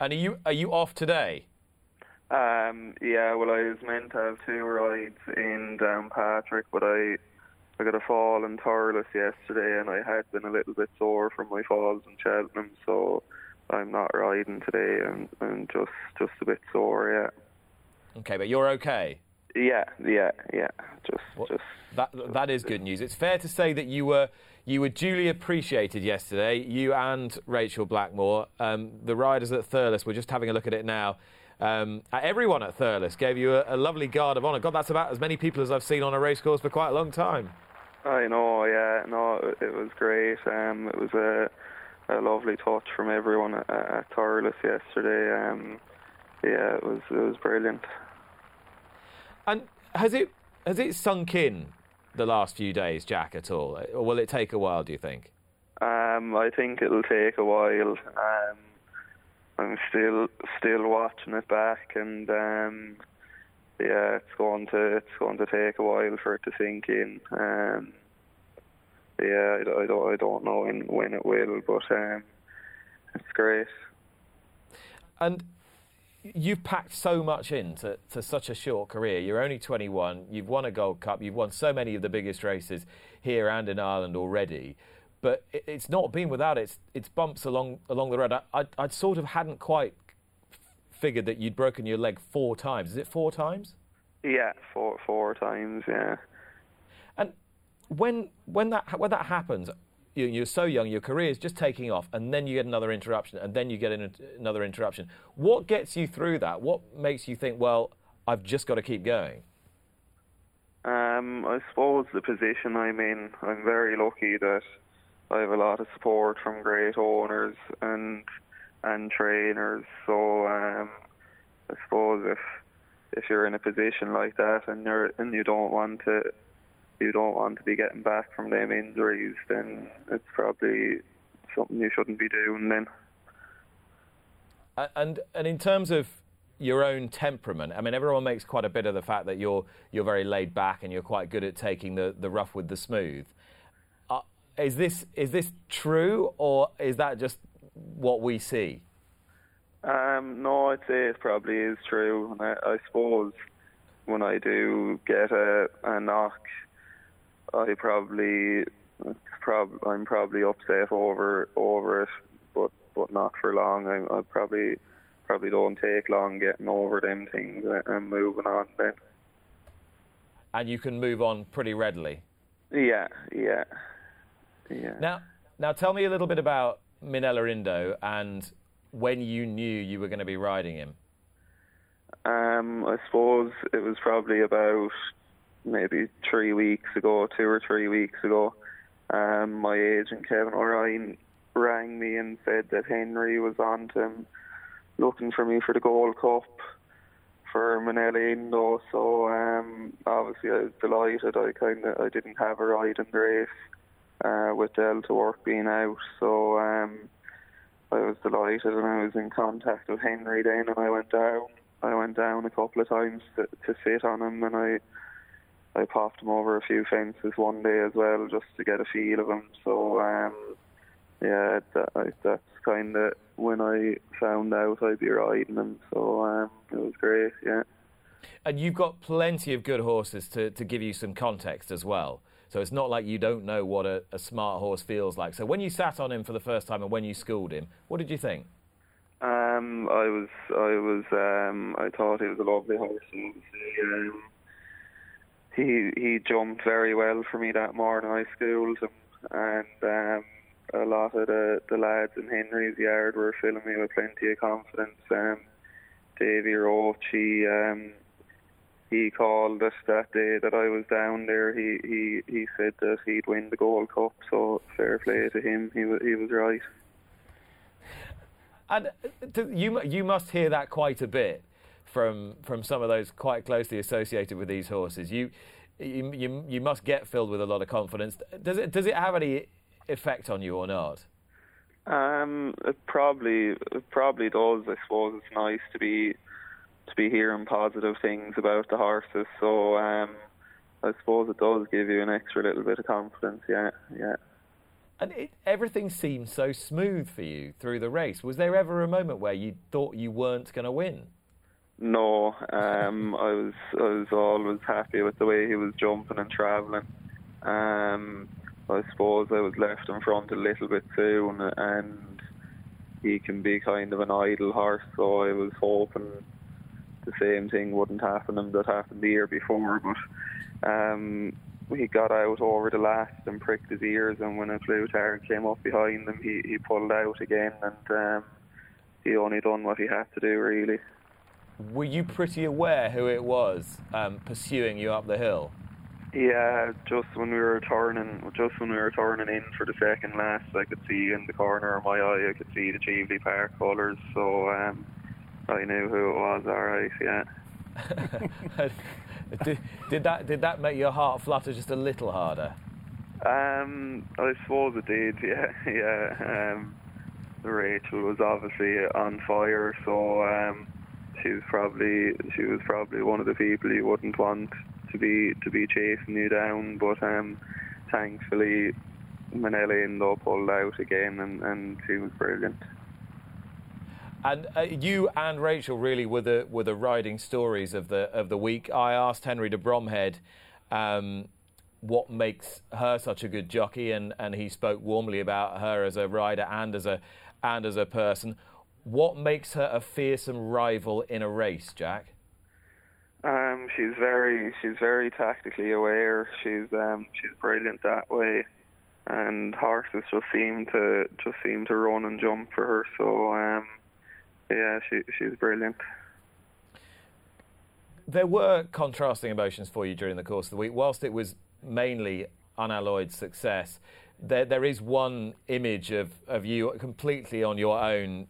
And are you are you off today? Um, yeah, well, I was meant to have two rides in Downpatrick, but I I got a fall in Thurles yesterday, and I had been a little bit sore from my falls in Cheltenham, so I'm not riding today, and, and just just a bit sore. Yeah. Okay, but you're okay. Yeah, yeah, yeah. Just, What- just. That that is good news. It's fair to say that you were you were duly appreciated yesterday. You and Rachel Blackmore, um, the riders at Thurles. We're just having a look at it now. Um, uh, everyone at Thurles gave you a, a lovely guard of honour. God, that's about as many people as I've seen on a racecourse for quite a long time. I know. Yeah, no, it, it was great. Um, it was a a lovely touch from everyone at, at Thurles yesterday. Um, yeah, it was it was brilliant. And has it has it sunk in the last few days, Jack, at all, or will it take a while? Do you think? Um, I think it'll take a while. Um, I'm still still watching it back, and um, yeah, it's going to it's going to take a while for it to sink in. Um, yeah, I, don't- I don't I don't know when when it will, but um, it's great. And you've packed so much into to such a short career. You're only 21. You've won a Gold Cup. You've won so many of the biggest races here and in Ireland already. But it, it's not been without its its bumps along along the road. I, I, I sort of hadn't quite figured that you'd broken your leg four times. Is it four times? Yeah, four four times. Yeah. And when when that when that happens, you're so young, your career is just taking off, and then you get another interruption, and then you get another interruption. What gets you through that? What makes you think, well, I've just got to keep going? Um, I suppose the position I'm in, I'm very lucky that I have a lot of support from great owners and and trainers. So um, I suppose if if you're in a position like that and you're and you don't want to you don't want to be getting back from them injuries, then it's probably something you shouldn't be doing then. And and in terms of your own temperament, I mean, everyone makes quite a bit of the fact that you're you're very laid back and you're quite good at taking the, the rough with the smooth. Uh, is this is this true, or is that just what we see? Um, no, I'd say it probably is true. And I, I suppose when I do get a, a knock, I probably, prob- I'm probably upset over over it, but but not for long. I, I probably probably don't take long getting over them things and moving on then. And you can move on pretty readily. Yeah, yeah, yeah. Now, now tell me a little bit about Minella Indo and when you knew you were going to be riding him. Um, I suppose it was probably about maybe three weeks ago, two or three weeks ago. Um, my agent Kevin O'Ryan rang me and said that Henry was on to him looking for me for the Gold Cup for Minella Indo. So um, obviously I was delighted. I kind of I didn't have a ride in the race uh, with Delta work being out, so um, I was delighted and I was in contact with Henry then, and I went down. I went down a couple of times to, to sit on him, and I I popped him over a few fences one day as well, just to get a feel of him. So um, yeah, that, that's kind of when I found out I'd be riding him. So um, it was great, yeah. And you've got plenty of good horses to, to give you some context as well. So it's not like you don't know what a, a, smart horse feels like. So when you sat on him for the first time and when you schooled him, what did you think? Um, I was, I was, um, I thought he was a lovely horse. Um, he he jumped very well for me that morning. I schooled him, and um, a lot of the, the lads in Henry's yard were filling me with plenty of confidence. Um, Davy Roach, he, um, he called us that day that I was down there. He, he, he said that he'd win the Gold Cup, so fair play to him. He was, he was right. And uh, you, you must hear that quite a bit from from some of those quite closely associated with these horses. You, you, you, you must get filled with a lot of confidence. Does it does it have any effect on you or not? Um, it probably it probably does. I suppose it's nice to be to be hearing positive things about the horses. So um, I suppose it does give you an extra little bit of confidence. Yeah, yeah. And it, everything seemed so smooth for you through the race. Was there ever a moment where you thought you weren't going to win? No, um, I was I was always happy with the way he was jumping and travelling. Um, I suppose I was left in front a little bit soon, and he can be kind of an idle horse. So I was hoping the same thing wouldn't happen and that happened the year before. But um, he got out over the last and pricked his ears, and when A Plus Tard came up behind him, he, he pulled out again, and um, he only done what he had to do really. Were you pretty aware who it was um, pursuing you up the hill? Yeah, just when we were turning, just when we were turning in for the second last, I could see in the corner of my eye, I could see the Cheveley Park colours. So um, I knew who it was. All right, yeah. did, did that did that make your heart flutter just a little harder? Um, I suppose it did. Yeah, yeah. Um, Rachel was obviously on fire, so um, she was probably she was probably one of the people you wouldn't want to be to be chasing you down. But um, thankfully, Minella Indo pulled out again, and, and she was brilliant. And uh, you and Rachel really were the were the riding stories of the of the week. I asked Henry de Bromhead um, what makes her such a good jockey, and, and he spoke warmly about her as a rider and as a and as a person. What makes her a fearsome rival in a race, Jack? Um, she's very she's very tactically aware. She's um, she's brilliant that way. and horses just seem to just seem to run and jump for her. So um, yeah, she she's brilliant. There were contrasting emotions for you during the course of the week. Whilst it was mainly unalloyed success, there there is one image of, of you completely on your own.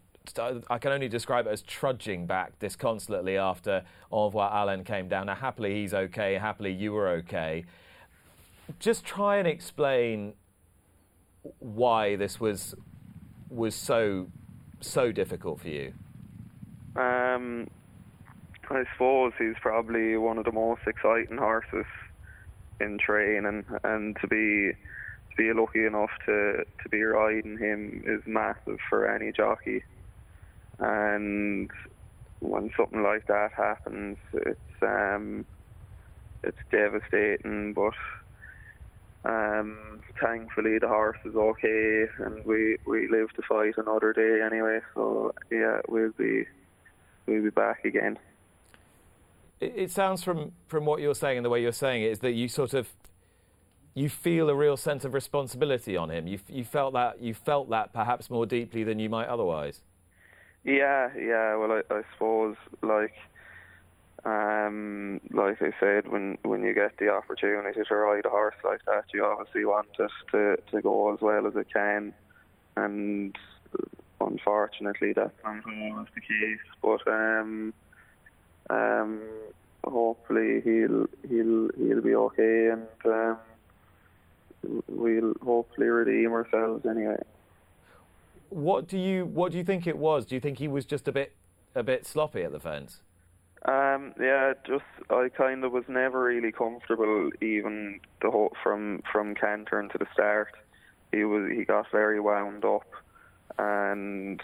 I can only describe it as trudging back disconsolately after Envoi Allen came down. Now, happily he's okay. Happily you were okay. Just try and explain why this was was so so difficult for you. Um, I suppose he's probably one of the most exciting horses in training, and to be to be lucky enough to to be riding him is massive for any jockey. And when something like that happens, it's um, it's devastating, but um, thankfully, the horse is okay, and we, we live to fight another day anyway. So yeah, we'll be we'll be back again. It, it sounds from from what you're saying and the way you're saying it is that you sort of you feel a real sense of responsibility on him. You you felt that you felt that perhaps more deeply than you might otherwise. Yeah, yeah. Well, I, I suppose like um, like I said, when when you get the opportunity to ride a horse like that, you obviously want it to to go as well as it can, and unfortunately, that's not always the case. But um, um, hopefully he'll he'll he'll be okay, and um, we'll hopefully redeem ourselves anyway. What do you what do you think it was? Do you think he was just a bit a bit sloppy at the fence? Um, yeah, just I kind of was never really comfortable, even the whole, from from cantering to the start. He was he got very wound up, and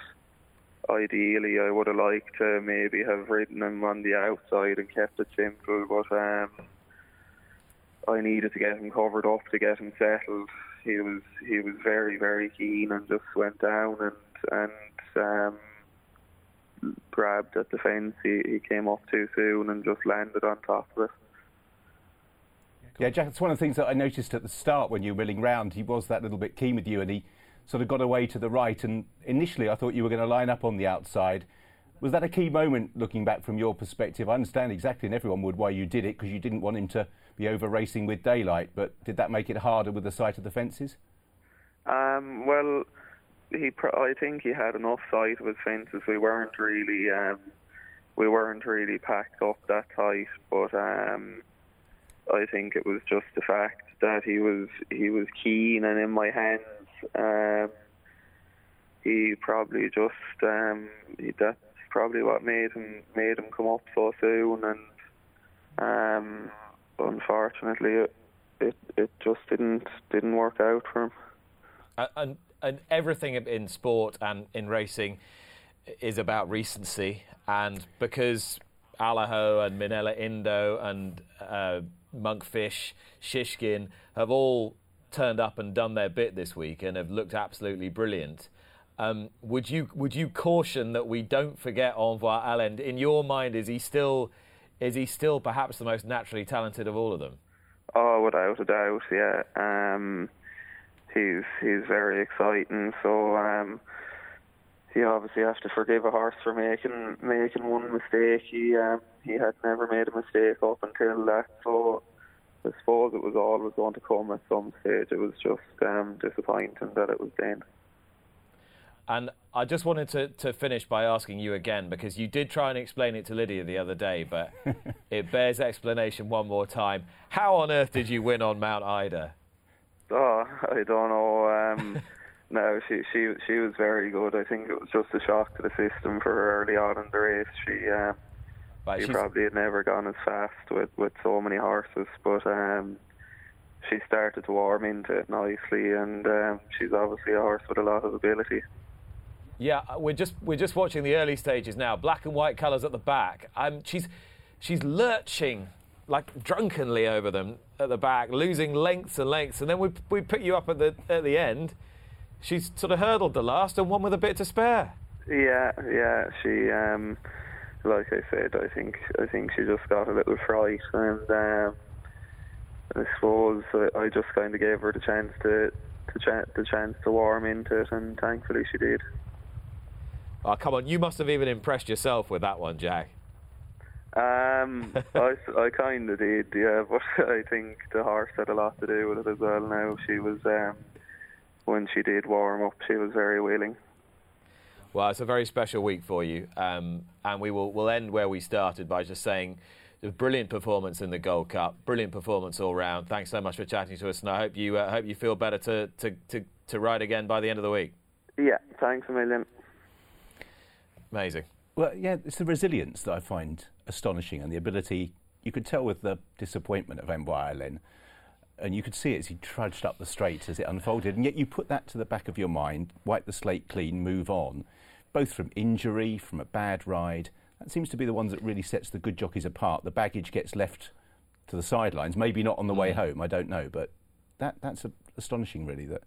ideally I would have liked to maybe have ridden him on the outside and kept it simple, but um, I needed to get him covered up to get him settled. He was he was very very keen and just went down and and um, grabbed at the fence. He, he came up too soon and just landed on top of it. Yeah, Jack, it's one of the things that I noticed at the start when you were milling round. He was that little bit keen with you and he sort of got away to the right. And initially, I thought you were going to line up on the outside. Was that a key moment looking back from your perspective? I understand exactly, and everyone would, why you did it because you didn't want him to be over racing with daylight. But did that make it harder with the sight of the fences? Um, well, he I think he had enough sight of his fences. We weren't really um, we weren't really packed up that tight, but um, I think it was just the fact that he was he was keen and in my hands. Um, he probably just um, that's probably what made him made him come up so soon, and um, unfortunately, it, it it just didn't didn't work out for him. And and everything in sport and in racing is about recency. And because Allaho and Minella Indo and uh, Monkfish, Shishkin have all turned up and done their bit this week and have looked absolutely brilliant. Um, would you would you caution that we don't forget Envoy Allen? In your mind, is he still is he still perhaps the most naturally talented of all of them? Oh, without a doubt, yeah. Um, he's he's very exciting. So um, he obviously has to forgive a horse for making making one mistake. He um, he had never made a mistake up until that. So I suppose it was always going to come at some stage. It was just um, disappointing that it was then. And I just wanted to, to finish by asking you again because you did try and explain it to Lydia the other day, but it bears explanation one more time. How on earth did you win on Mount Ida? Oh, I don't know. Um, no, she she she was very good. I think it was just a shock to the system for her early on in the race. She uh, she probably had never gone as fast with with so many horses, but um, she started to warm into it nicely, and um, she's obviously a horse with a lot of ability. Yeah, we're just we're just watching the early stages now. Black and white colours at the back. Um, she's she's lurching like drunkenly over them at the back, losing lengths and lengths, and then we we put you up at the at the end. She's sort of hurdled the last and won with a bit to spare. Yeah, yeah. She, um, like I said, I think I think she just got a little fright, and um, I suppose I, I just kind of gave her the chance to the, ch- the chance to warm into it, and thankfully she did. Oh, come on, you must have even impressed yourself with that one, Jack. Um, I, I kind of did, yeah, but I think the horse had a lot to do with it as well. Now she was, um, when she did warm up, she was very willing. Well, it's a very special week for you, um, and we will we'll end where we started by just saying. A brilliant performance in the Gold Cup, brilliant performance all round. Thanks so much for chatting to us, and I hope you uh, hope you feel better to, to, to, to ride again by the end of the week. Yeah, thanks a million. Amazing. Well, yeah, it's the resilience that I find astonishing and the ability. You could tell with the disappointment of Envoy and you could see it as he trudged up the straight as it unfolded. And yet you put that to the back of your mind, wipe the slate clean, move on, both from injury, from a bad ride. That seems to be the ones that really sets the good jockeys apart. The baggage gets left to the sidelines, maybe not on the way mm. home, I don't know, but that, that's a, astonishing, really, that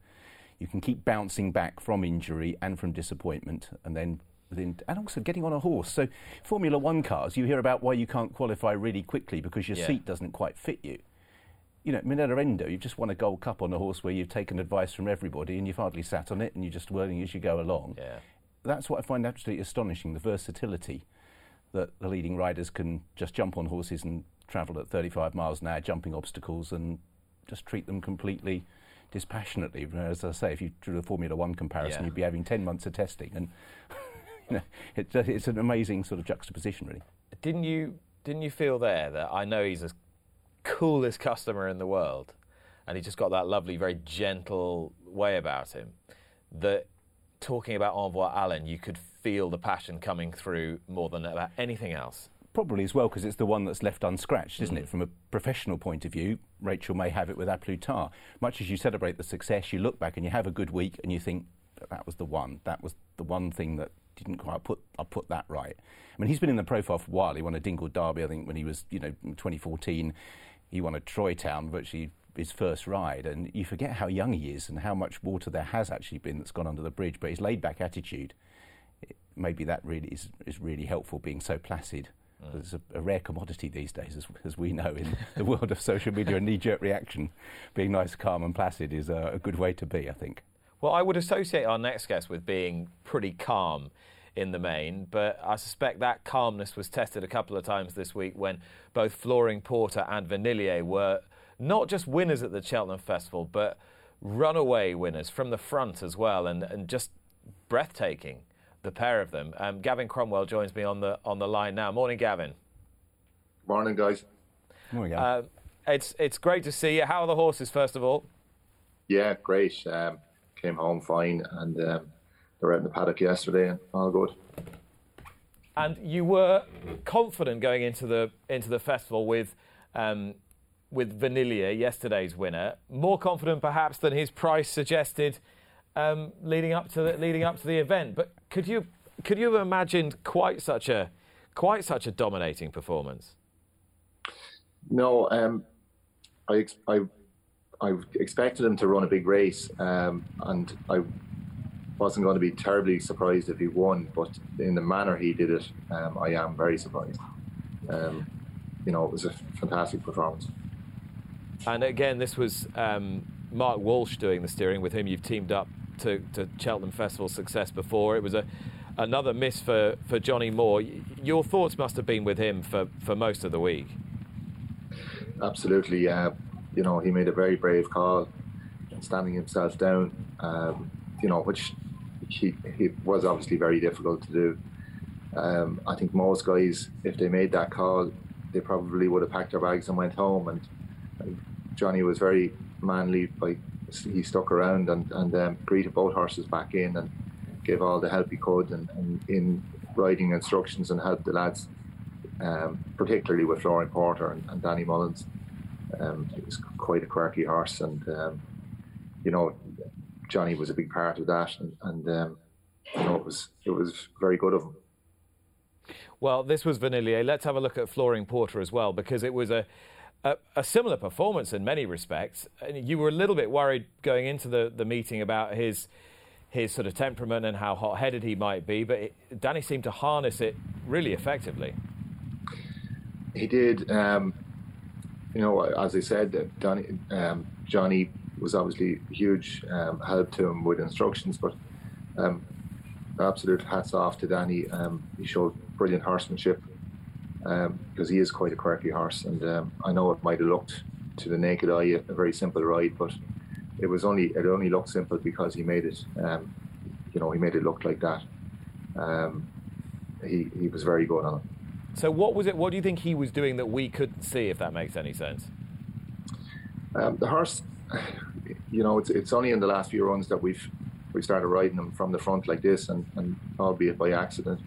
you can keep bouncing back from injury and from disappointment and then within, and also getting on a horse. So, Formula One cars, you hear about why you can't qualify really quickly because your Yeah. seat doesn't quite fit you. You know, Minella Indo, you've just won a Gold Cup on a horse where you've taken advice from everybody and you've hardly sat on it and you're just whirling as you go along. Yeah. That's what I find absolutely astonishing the versatility that the leading riders can just jump on horses and travel at 35 miles an hour, jumping obstacles, and just treat them completely dispassionately. As I say, if you drew a Formula One comparison, Yeah. you'd be having 10 months of testing. And you know, it, it's an amazing sort of juxtaposition, really. Didn't you didn't you feel there that I know he's the coolest customer in the world, and he just got that lovely, very gentle way about him. That talking about Envoy Allen, you could feel the passion coming through more than about anything else. Probably as well because it's the one that's left unscratched, isn't it? Mm. From a professional point of view, Rachel may have it with A Plus Tard. Much as you celebrate the success, you look back and you have a good week and you think that was the one. That was the one thing that didn't quite put. I put that right. I mean, he's been in the profile for a while. He won a Dingle Derby, I think, when he was, you know, 2014. He won a Troy Town, virtually his first ride, and you forget how young he is and how much water there has actually been that's gone under the bridge. But his laid-back attitude, it, maybe that really is, is really helpful, being so placid. Mm. It's a, a rare commodity these days, as, as we know, in the world of social media and knee-jerk reaction. Being nice, calm, and placid is a, a good way to be, I think. Well, I would associate our next guest with being pretty calm in the main, but I suspect that calmness was tested a couple of times this week when both Flooring Porter and Vanillier were not just winners at the Cheltenham Festival, but runaway winners from the front as well, and, and just breathtaking, the pair of them. Um, Gavin Cromwell joins me on the on the line now. Morning, Gavin. Morning, guys. There we go. Uh, it's it's great to see you. How are the horses, first of all? Yeah, great. Um, came home fine, and um, they were out in the paddock yesterday, and all good. And you were confident going into the into the festival with um, with Vanillier, yesterday's winner. More confident, perhaps, than his price suggested um, leading up to the, leading up to the event. But could you could you have imagined quite such a quite such a dominating performance? No, um, I, I I expected him to run a big race, um, and I wasn't going to be terribly surprised if he won. But in the manner he did it, um, I am very surprised. Um, you know, it was a fantastic performance. And again, this was um, Mark Walsh doing the steering, with whom you've teamed up to, to Cheltenham Festival success before. It was a another miss for, for Johnny Moore. Your thoughts must have been with him for, for most of the week. Absolutely, you know, he made a very brave call, in standing himself down. Um, you know, which he, he was obviously very difficult to do. Um, I think most guys, if they made that call, they probably would have packed their bags and went home. And, and Johnny was very manly. By he stuck around and and um, greeted both horses back in and gave all the help he could and, and in riding instructions and helped the lads um, particularly with Flooring Porter and, and Danny Mullins. Um, it was quite a quirky horse, and um, you know, Johnny was a big part of that, and, and um, you know, it was it was very good of him. Well, this was Vanillier. Let's have a look at Flooring Porter as well, because it was a, a, a similar performance in many respects. You were a little bit worried going into the, the meeting about his his sort of temperament and how hot headed he might be, but it, Danny seemed to harness it really effectively. He did, um, you know, as I said, Johnny, um, Johnny was obviously huge um, help to him with instructions. But um, absolute hats off to Danny. Um, he showed brilliant horsemanship because he is quite a quirky horse, and I know it might have looked to the naked eye a very simple ride, but it was only it only looked simple because he made it. Um, you know, he made it look like that. Um, he he was very good on it. So, what was it? What do you think he was doing that we couldn't see? If that makes any sense. Um, the horse, you know, it's it's only in the last few runs that we've we started riding him from the front like this, and, and albeit by accident,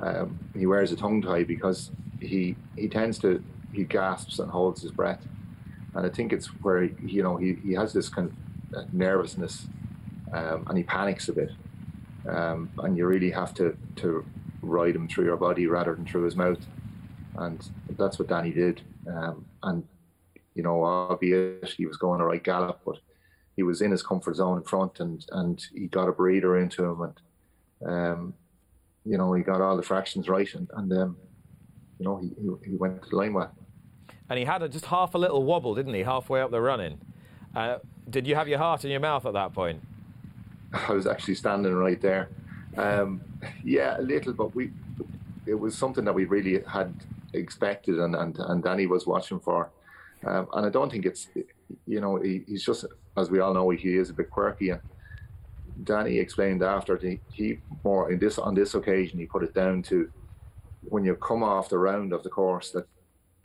um, he wears a tongue tie because he he tends to he gasps and holds his breath. And I think it's where you know he, he has this kind of uh, nervousness, um, and he panics a bit, um, and you really have to to ride him through your body rather than through his mouth, and that's what Danny did, um, and you know obviously he was going a right gallop, but he was in his comfort zone in front, and and he got a breather into him, and um, you know he got all the fractions right, and, and um, you know he, he, he went to the line well and he had a, just half a little wobble, didn't he, halfway up the running? Uh, did you have your heart in your mouth at that point? I was actually standing right there. Um, yeah, a little, but we it was something that we really had expected, and and, and Danny was watching for. Um, and I don't think it's, you know, he, he's just, as we all know, he is a bit quirky. And Danny explained after he, he more in this on this occasion he put it down to when you come off the round of the course that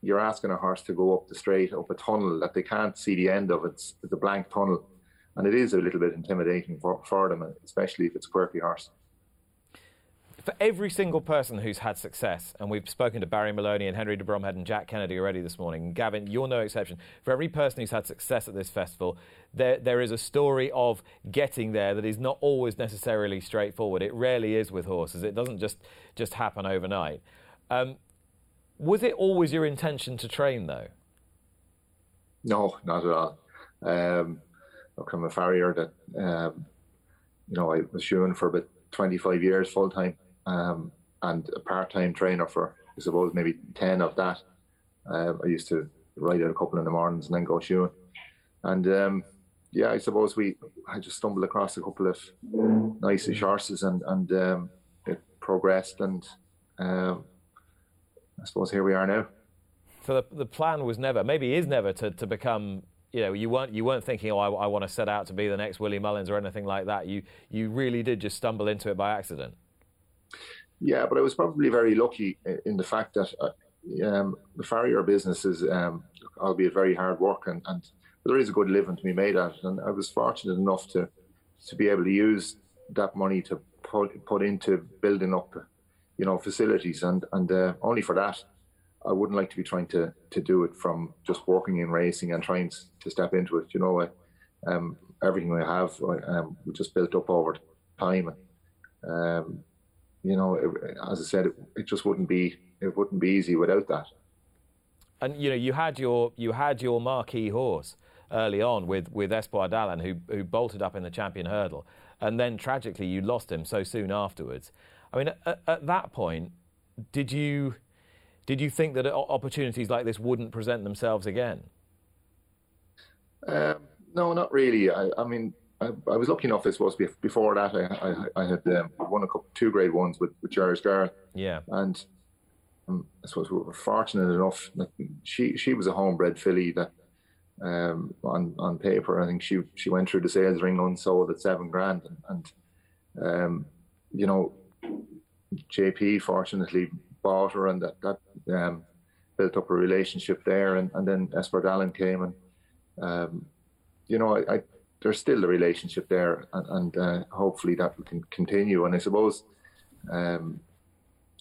you're asking a horse to go up the straight, up a tunnel that they can't see the end of. It's, it's a blank tunnel. And it is a little bit intimidating for, for them, especially if it's a quirky horse. For every single person who's had success, and we've spoken to Barry Molony and Henry de Bromhead and Jack Kennedy already this morning, Gavin, you're no exception. For every person who's had success at this festival, there, there is a story of getting there that is not always necessarily straightforward. It rarely is with horses. It doesn't just, just happen overnight. Um, was it always your intention to train, though? No, not at all. Um, look, I'm a farrier that, um, you know, I was shoeing for about 25 years full time um, and a part time trainer for, I suppose, maybe 10 of that. Uh, I used to ride out a couple in the mornings and then go shoeing. And um, yeah, I suppose we, I just stumbled across a couple of nice horses and, and um, it progressed and um, I suppose here we are now. So the, the plan was never, maybe is never, to, to become. You know, you weren't you weren't thinking, oh, I, I want to set out to be the next Willie Mullins or anything like that. You you really did just stumble into it by accident. Yeah, but I was probably very lucky in the fact that uh, um, the farrier business is, um, albeit very hard work, and, and there is a good living to be made at it. And I was fortunate enough to to be able to use that money to put put into building up you know, facilities, and and uh, only for that, I wouldn't like to be trying to to do it from just working in racing and trying to step into it. You know, I, um, everything we have, um, we just built up over time. Um, you know, it, as I said, it, it just wouldn't be it wouldn't be easy without that. And you know, you had your you had your marquee horse early on with with Espoir d'Allen, who who bolted up in the champion hurdle, and then tragically you lost him so soon afterwards. I mean, at, at that point, did you did you think that opportunities like this wouldn't present themselves again? Um, no, not really. I, I mean, I, I, was lucky enough. I suppose before that, I, I had um, won a couple, two grade ones with with Jer's Girl. Yeah, and um, I suppose we were fortunate enough that she she was a homebred filly that um, on on paper I think she she went through the sales ring unsold at seven grand and, and um, you know JP fortunately bought her, and that that um, built up a relationship there. And, and then Espoir d'Allen came, and um, you know, I, I, there's still a relationship there, and, and uh, hopefully that can continue. And I suppose, um,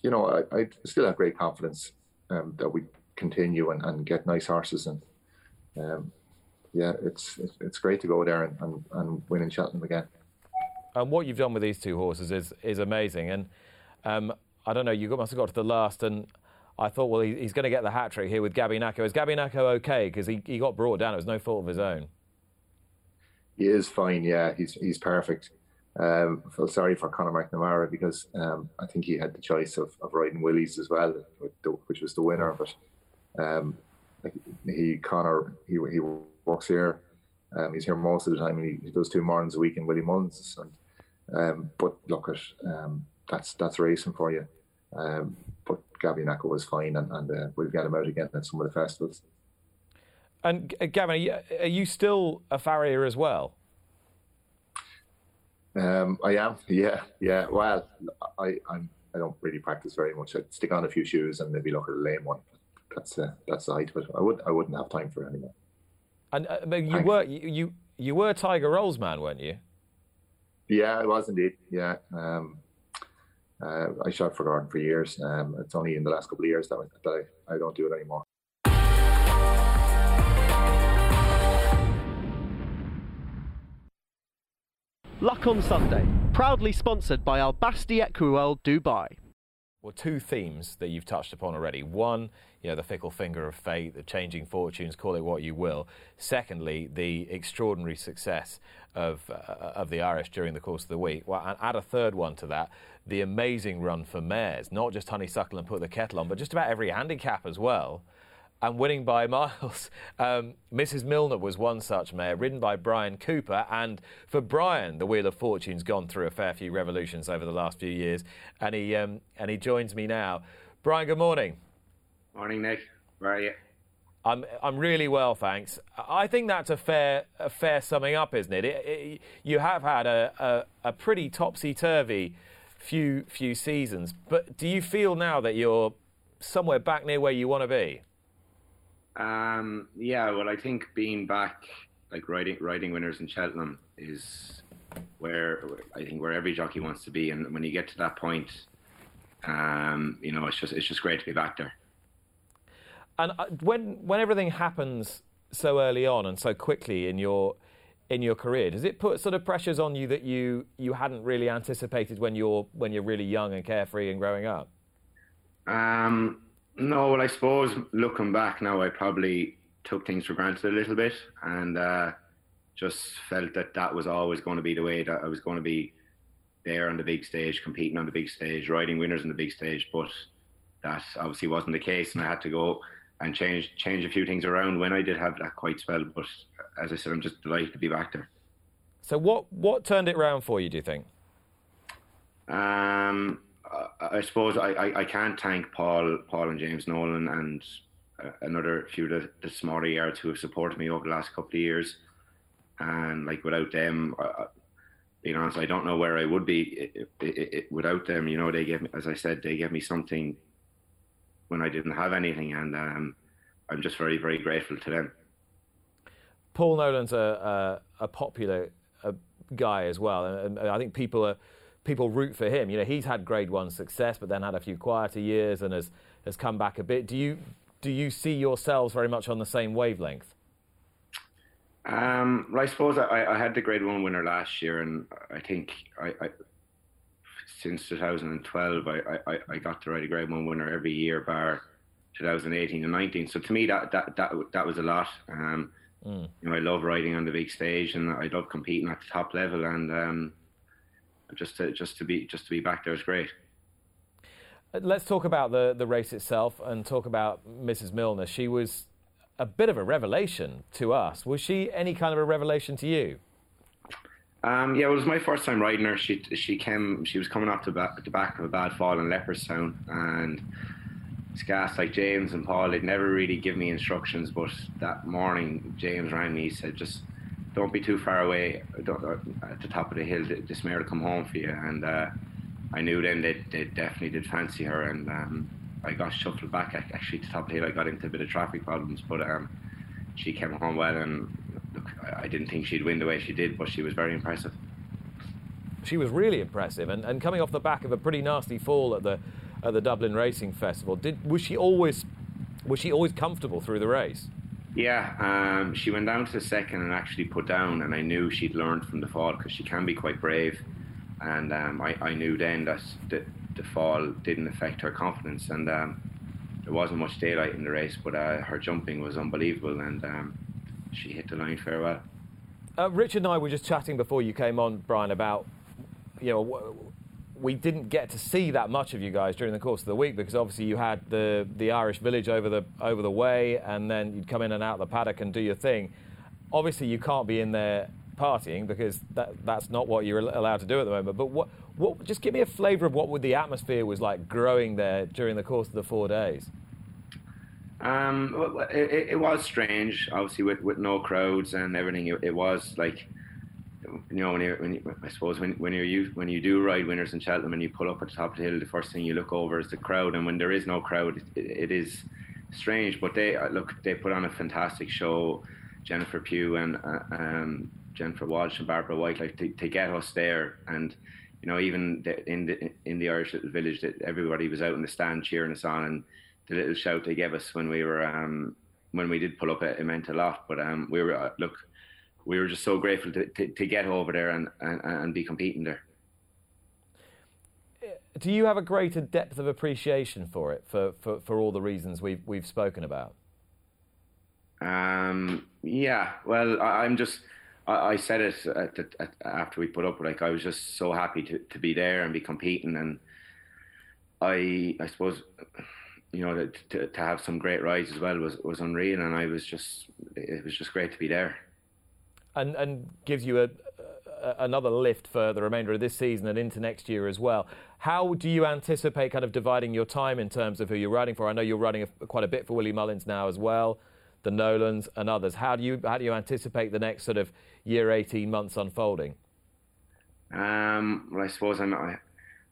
you know, I, I, still have great confidence um, that we continue and, and, get nice horses, and um, yeah, it's it's great to go there and, and, and win in Cheltenham again. And what you've done with these two horses is is amazing, and um, I don't know, you must have got to the last and I thought, well, he's going to get the hat trick here with Gabynako. Is Gabynako okay? Because he, he got brought down. It was no fault of his own. He is fine, yeah. He's he's perfect. Um, I feel sorry for Conor McNamara because um, I think he had the choice of, of riding Willies as well, which was the winner. But um, he Conor he he works here. Um, he's here most of the time. He, he does two mornings a week in Willie Mullins. And, um, but look at um, that's that's racing for you. Um, but Gabynako was fine, and, and uh, we'll get him out again at some of the festivals. And uh, Gavin, are you, are you still a farrier as well? Um, I am, yeah, yeah. Well, I I'm, I don't really practice very much. I stick on a few shoes and maybe look at a lame one. That's uh, that's the height, but I would I wouldn't have time for it anymore. And uh, you were you, you you were Tiger Rolls man, weren't you? Yeah, I was indeed. Yeah, um, uh, I shot for Gordon for years. Um, it's only in the last couple of years that, I, that I, I don't do it anymore. Luck on Sunday, proudly sponsored by Al Basti Equiworld Dubai. Well, two themes that you've touched upon already. One, you know, the fickle finger of fate, the changing fortunes, call it what you will. Secondly, the extraordinary success of, uh, of the Irish during the course of the week. Well, and add a third one to that, the amazing run for mares, not just Honeysuckle and Put the Kettle on, but just about every handicap as well and winning by miles. Um, Mrs. Milner was one such mare, ridden by Bryan Cooper. And for Bryan, the Wheel of Fortune's gone through a fair few revolutions over the last few years. And he, um, and he joins me now. Bryan, good morning. Morning, Nick. Where are you? I'm, I'm really well, thanks. I think that's a fair, a fair summing up, isn't it? it, it you have had a, a, a pretty topsy turvy few, few seasons. But do you feel now that you're somewhere back near where you want to be? Um, yeah, well, I think being back, like riding riding winners in Cheltenham, is where I think where every jockey wants to be, and when you get to that point, um, you know, it's just it's just great to be back there. And uh, when when everything happens so early on and so quickly in your in your career, does it put sort of pressures on you that you you hadn't really anticipated when you're when you're really young and carefree and growing up? Um, no, well, I suppose looking back now, I probably took things for granted a little bit and uh, just felt that that was always going to be the way that I was going to be there on the big stage, competing on the big stage, riding winners on the big stage. But that obviously wasn't the case, and I had to go and change change a few things around when I did have that quite spell. But as I said, I'm just delighted to be back there. So what what turned it round for you? Do you think? Um, I suppose I, I, I, can't thank Paul, Paul and James Nolan and uh, another few of the, smaller yards who have supported me over the last couple of years. And like without them, uh, being honest, I don't know where I would be it, it, it, without them. You know, they gave me, as I said, they gave me something when I didn't have anything, and um, I'm just very, very grateful to them. Paul Nolan's a, a, a popular a guy as well, and I think people are people root for him. You know, he's had grade one success, but then had a few quieter years and has, has come back a bit. Do you, do you see yourselves very much on the same wavelength? Um, well, I suppose I, I, had the grade one winner last year, and I think I, I since 2012, I, I, I got to ride a grade one winner every year, bar 2018 and 19. So to me, that that that, that was a lot. Um, mm. You know, I love riding on the big stage, and I love competing at the top level, and um, just to just to be just to be back there is great. Uh, let's talk about the the race itself and talk about Mrs. Milner. She was a bit of a revelation to us. Was she any kind of a revelation to you? Um, yeah, it was my first time riding her. She she came. She was coming off the back, the back of a bad fall in Leopardstown, and gas like James and Paul, they'd never really give me instructions. But that morning, James rang me. He said, "Just don't be too far away uh, at the top of the hill. This mare will come home for you. And uh, I knew then they, they definitely did fancy her. And um, I got shuffled back actually to the top of the hill. I got into a bit of traffic problems, but um, she came home well. And look, I didn't think she'd win the way she did, but she was very impressive. She was really impressive, and, and coming off the back of a pretty nasty fall at the at the Dublin Racing Festival, did was she always was she always comfortable through the race? Yeah, um, she went down to the second and actually put down, and I knew she'd learned from the fall because she can be quite brave, and um, I, I, knew then that the, the, fall didn't affect her confidence, and um, there wasn't much daylight in the race, but uh, her jumping was unbelievable, and um, she hit the line fair well. Uh, Richard and I were just chatting before you came on, Bryan, about you know we didn't get to see that much of you guys during the course of the week because obviously you had the the Irish village over the over the way, and then you'd come in and out the paddock and do your thing. obviously you can't be in there partying because that, that's not what you're allowed to do at the moment. But what, what, just give me a flavour of what the atmosphere was like growing there during the course of the four days. Um, it, it, was strange, obviously with, with no crowds and everything. It, it was like, you know, when you, when you, I suppose when when you when you do ride winners in Cheltenham and you pull up at the top of the hill, the first thing you look over is the crowd, and when there is no crowd, it, it is strange. But they uh, look, they put on a fantastic show. Jennifer Pugh and uh, um, Jennifer Walsh and Barbara White, like to, to get us there, and you know, even the, in the in the Irish little village, that everybody was out in the stand cheering us on, and the little shout they gave us when we were um, when we did pull up, it, it meant a lot. But um, we were uh, look, we were just so grateful to, to, to get over there and, and, and be competing there. Do you have a greater depth of appreciation for it for, for, for all the reasons we've we've spoken about? Um, yeah, well, I, am just. I, I, said it at at, after we put up. Like I was just so happy to, to be there and be competing, and I I suppose you know to, to have some great rides as well was was unreal, and I was just it was just great to be there. And and gives you a, a another lift for the remainder of this season and into next year as well. How do you anticipate kind of dividing your time in terms of who you're riding for? I know you're riding a, quite a bit for Willie Mullins now as well the Nolans and others. How do you how do you anticipate the next sort of year, eighteen months unfolding? Um, well, I suppose I'm, I,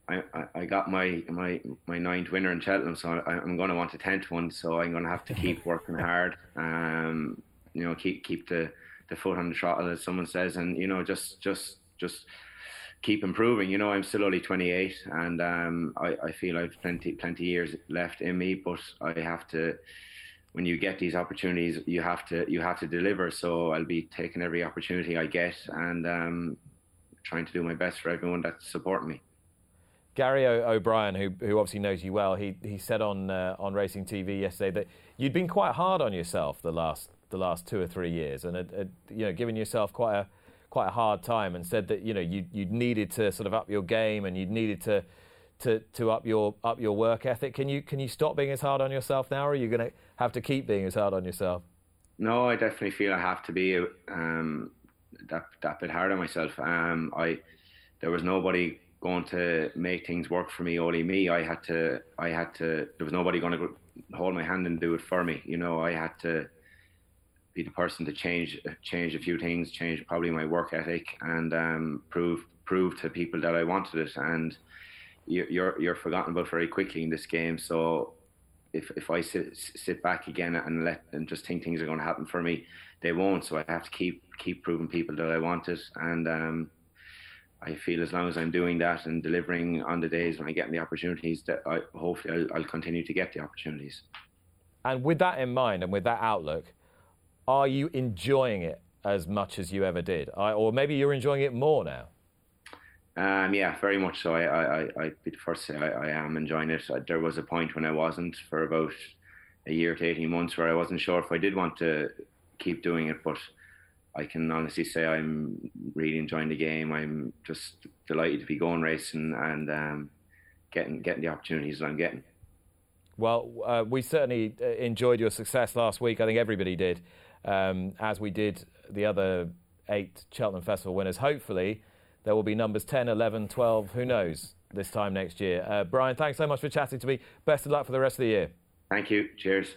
I, I got my my my ninth winner in Cheltenham, so I, am going to want a tenth one. So I'm going to have to keep working hard. Um, you know, keep keep the the foot on the throttle, as someone says, and you know, just just just keep improving. You know, I'm still only 28, and um, I, I feel I've plenty plenty years left in me, but I have to when you get these opportunities, you have to you have to deliver. So I'll be taking every opportunity I get and um, trying to do my best for everyone that's supporting me. Gary O'Brien, who who obviously knows you well, he he said on uh, on Racing TV yesterday that you'd been quite hard on yourself the last the last two or three years, and had, had, you know given yourself quite a quite a hard time, and said that you know you you needed to sort of up your game and you needed to to, to up your up your work ethic. Can you can you stop being as hard on yourself now, or are you going to have to keep being as hard on yourself? No, I definitely feel I have to be um, that that bit hard on myself. Um, I there was nobody going to make things work for me, only me. I had to I had to. There was nobody going to hold my hand and do it for me. You know, I had to be the person to change change a few things, change probably my work ethic, and um, prove prove to people that I wanted it and you're you're forgotten about very quickly in this game. So if if I sit sit back again and let and just think things are going to happen for me, they won't. So I have to keep keep proving people that I want it, and um, I feel as long as I'm doing that and delivering on the days when I get the opportunities, that I hopefully I'll, I'll continue to get the opportunities. And with that in mind, and with that outlook, are you enjoying it as much as you ever did, I, or maybe you're enjoying it more now? Um, yeah, very much so. I, I, I, be the first to say I, I am enjoying it. There was a point when I wasn't for about a year to 18 months where I wasn't sure if I did want to keep doing it, but I can honestly say I'm really enjoying the game. I'm just delighted to be going racing and um, getting getting the opportunities that I'm getting. Well, uh, we certainly uh, enjoyed your success last week. I think everybody did, um, as we did the other eight Cheltenham Festival winners. Hopefully, there will be numbers 10, 11, 12, who knows, this time next year. Uh, Bryan, thanks so much for chatting to me. Best of luck for the rest of the year. Thank you. Cheers.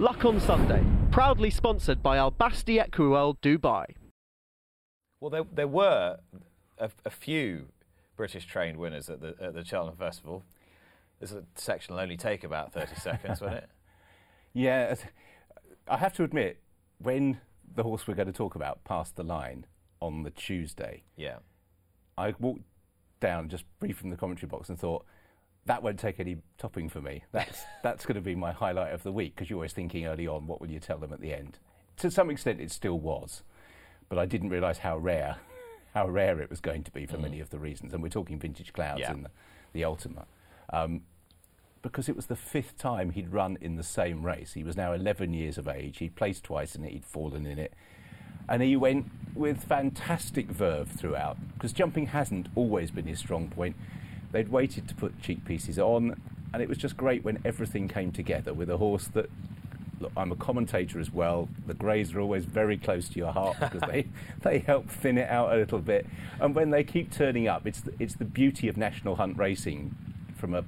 Luck on Sunday, proudly sponsored by Al Basti Equiworld Dubai. Well, there, there were a, a, few British trained winners at the, at the Cheltenham Festival. This section will only take about 30 seconds, won't it? Yeah, I have to admit, when the horse we're going to talk about passed the line on the Tuesday, yeah, I walked down just brief from the commentary box and thought that won't take any topping for me. That's that's going to be my highlight of the week because you're always thinking early on, what will you tell them at the end? To some extent, it still was, but I didn't realise how rare, how rare it was going to be for mm. many of the reasons. And we're talking vintage clouds yeah. in the, the Ultima. Um, because it was the fifth time he'd run in the same race. He was now 11 years of age. He'd placed twice in it, he'd fallen in it. And he went with fantastic verve throughout, because jumping hasn't always been his strong point. They'd waited to put cheek pieces on. and it was just great when everything came together with a horse that. Look, I'm a commentator as well. The Greys are always very close to your heart because they, they help thin it out a little bit. And when they keep turning up, it's the, it's the beauty of National Hunt racing from a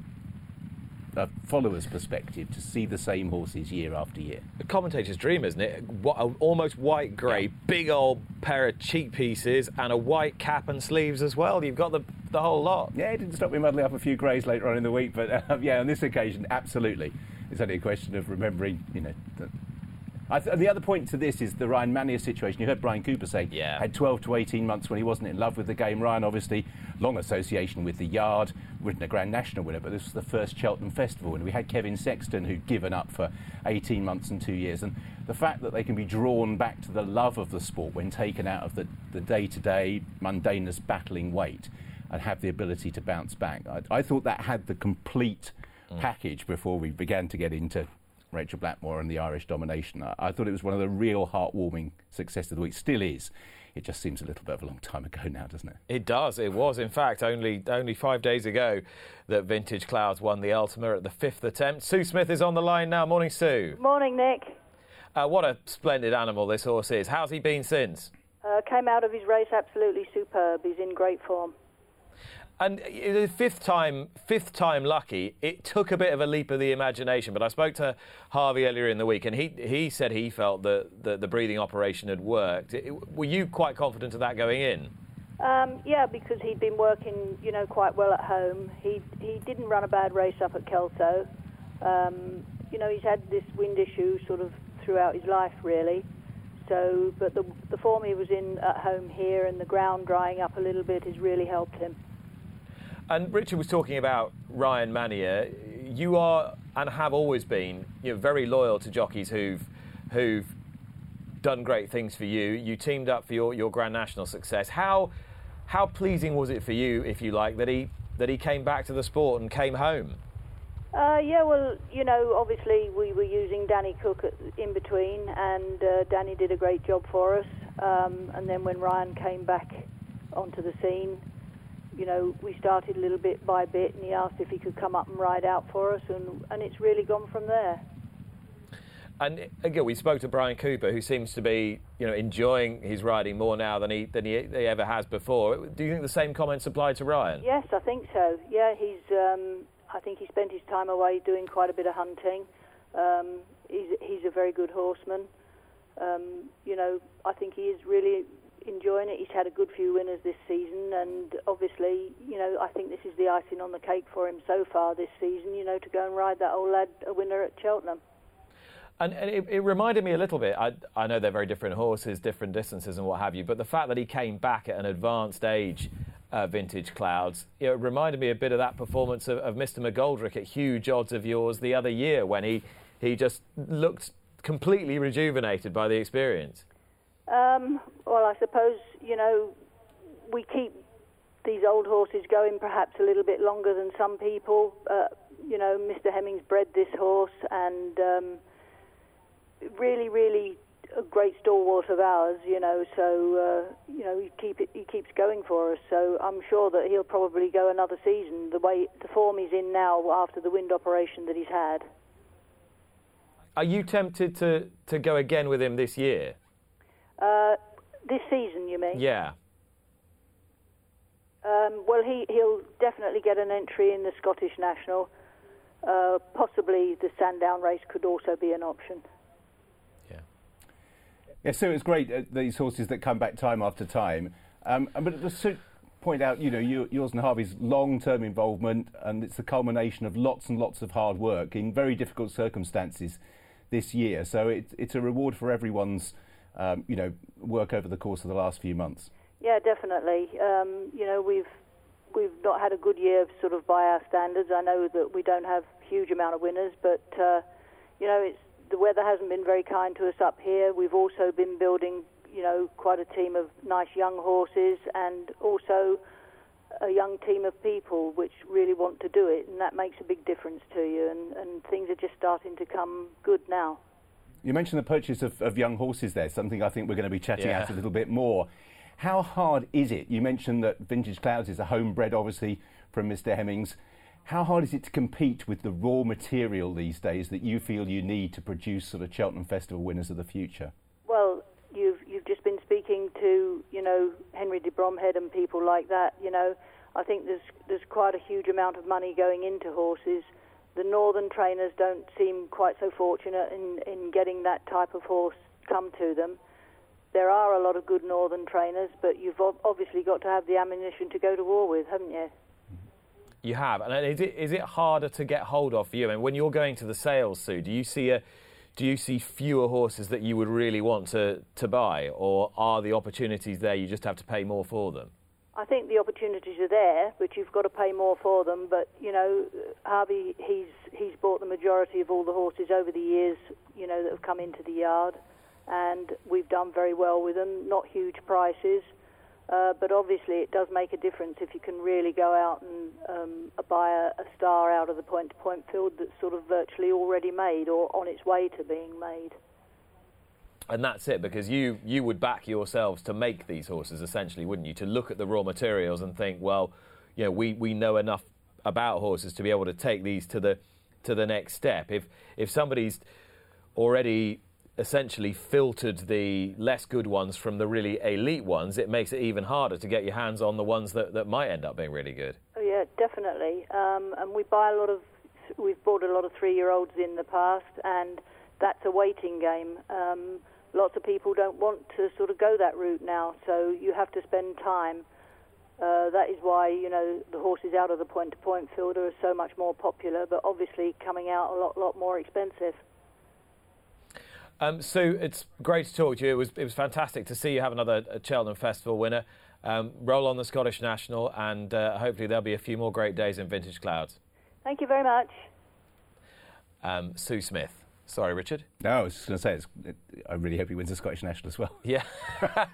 a follower's perspective to see the same horses year after year. The commentator's dream, isn't it? What, a almost white grey, big old pair of cheek pieces, and a white cap and sleeves as well. You've got the the whole lot. Yeah, it didn't stop me muddling up a few greys later on in the week, but uh, yeah, on this occasion, absolutely. It's only a question of remembering, you know. The, th- the other point to this is the Ryan Mania situation. You heard Bryan Cooper say Yeah. had 12 to 18 months when he wasn't in love with the game. Ryan, obviously, long association with the Yard, written a Grand National winner, but this was the first Cheltenham Festival, and we had Kevin Sexton who'd given up for 18 months and two years. And the fact that they can be drawn back to the love of the sport when taken out of the, the day-to-day mundaneness battling weight and have the ability to bounce back. I, I thought that had the complete package before we began to get into Rachel Blackmore and the Irish domination. I, I thought it was one of the real heartwarming successes of the week. Still is. It just seems a little bit of a long time ago now, doesn't it? It does. It was, in fact, only only five days ago that Vintage Clouds won the Ultima at the fifth attempt. Sue Smith is on the line now. Morning, Sue. Morning, Nick. Uh, what a splendid animal this horse is. How's he been since? Uh, came out of his race absolutely superb. He's in great form. And the fifth time, fifth time lucky. It took a bit of a leap of the imagination. But I spoke to Harvey earlier in the week, and he he said he felt that, that the breathing operation had worked. It- were you quite confident of that going in? Um, yeah, because he'd been working, you know, quite well at home. He he didn't run a bad race up at Kelso. Um, you know, he's had this wind issue sort of throughout his life, really. So, but the the form he was in at home here and the ground drying up a little bit has really helped him. And Richard was talking about Ryan Mania. You are and have always been you know, very loyal to jockeys who've who've done great things for you. You teamed up for your, your Grand National success. How how pleasing was it for you, if you like, that he that he came back to the sport and came home? Uh, yeah, well, you know, obviously we were using Danny Cook in between, and uh, Danny did a great job for us. Um, and then when Ryan came back onto the scene, you know, we started a little bit by bit, and he asked if he could come up and ride out for us, and, and it's really gone from there. And again, we spoke to Bryan Cooper, who seems to be, you know, enjoying his riding more now than he than he, he ever has before. Do you think the same comments apply to Ryan? Yes, I think so. Yeah, he's. Um, I think he spent his time away doing quite a bit of hunting. Um, he's he's a very good horseman. Um, you know, I think he is really enjoying it. He's had a good few winners this season, and obviously, you know, I think this is the icing on the cake for him so far this season. You know, to go and ride that old lad a winner at Cheltenham. And, and it, it reminded me a little bit. I, I know they're very different horses, different distances, and what have you. But the fact that he came back at an advanced age, uh, Vintage Clouds, it reminded me a bit of that performance of, of Mr. McGoldrick at huge odds of yours the other year when he he just looked completely rejuvenated by the experience. Um, well, I suppose you know we keep these old horses going perhaps a little bit longer than some people. Uh, you know, Mr. Hemmings bred this horse, and um, really, really a great stalwart of ours. You know, so uh, you know he keep it, he keeps going for us. So I'm sure that he'll probably go another season. The way the form he's in now after the wind operation that he's had. Are you tempted to, to go again with him this year? Uh, this season, you mean? Yeah. Um, well, he, he'll definitely get an entry in the Scottish National. Uh, possibly the Sandown race could also be an option. Yeah, Yeah, so it's great uh, these horses that come back time after time. Um, but just to point out, you know, you, yours and Harvey's long-term involvement, and it's the culmination of lots and lots of hard work in very difficult circumstances this year. So it, it's a reward for everyone's, um, you know, work over the course of the last few months. Yeah, definitely. Um, you know, we've we've not had a good year, sort of by our standards. I know that we don't have huge amount of winners, but uh, you know, it's the weather hasn't been very kind to us up here. We've also been building, you know, quite a team of nice young horses, and also a young team of people which really want to do it, and that makes a big difference to you. And, and things are just starting to come good now. You mentioned the purchase of, of young horses there, something I think we're going to be chatting Yeah. out a little bit more. How hard is it? You mentioned that Vintage Clouds is a homebred, obviously, from Mr. Hemmings. How hard is it to compete with the raw material these days that you feel you need to produce sort of Cheltenham Festival winners of the future? Well, you've you've just been speaking to you know Henry de Bromhead and people like that. You know, I think there's there's quite a huge amount of money going into horses. The northern trainers don't seem quite so fortunate in in getting that type of horse come to them. There are a lot of good northern trainers, but you've obviously got to have the ammunition to go to war with, haven't you? You have, and is it is it harder to get hold of for you? I mean, when you're going to the sales, Sue, do you see a do you see fewer horses that you would really want to, to buy, or are the opportunities there? You just have to pay more for them. I think the opportunities are there, but you've got to pay more for them. But you know, Harvey, he's he's bought the majority of all the horses over the years, you know, that have come into the yard, and we've done very well with them. Not huge prices, uh, but obviously, it does make a difference if you can really go out and um, buy a, a, star out of the point to point field that's sort of virtually already made or on its way to being made. And that's it, because you, you would back yourselves to make these horses, essentially, wouldn't you? To look at the raw materials and think, well, you know, we, we know enough about horses to be able to take these to the to the next step. If if somebody's already essentially filtered the less good ones from the really elite ones, it makes it even harder to get your hands on the ones that, that might end up being really good. Oh yeah, definitely. Um, and we buy a lot of, we've bought a lot of three-year-olds in the past, and that's a waiting game. Um, lots of people don't want to sort of go that route now, so you have to spend time. Uh, that is why you know the horses out of the point-to-point fielder are so much more popular, but obviously coming out a lot, lot more expensive. Um, Sue, it's great to talk to you. It was, it was fantastic to see you have another uh, Cheltenham Festival winner. Um, roll on the Scottish National, and uh, hopefully there'll be a few more great days in Vintage Clouds. Thank you very much. Um, Sue Smith. Sorry, Richard. No, I was just going to say, it, I really hope he wins the Scottish National as well. Yeah.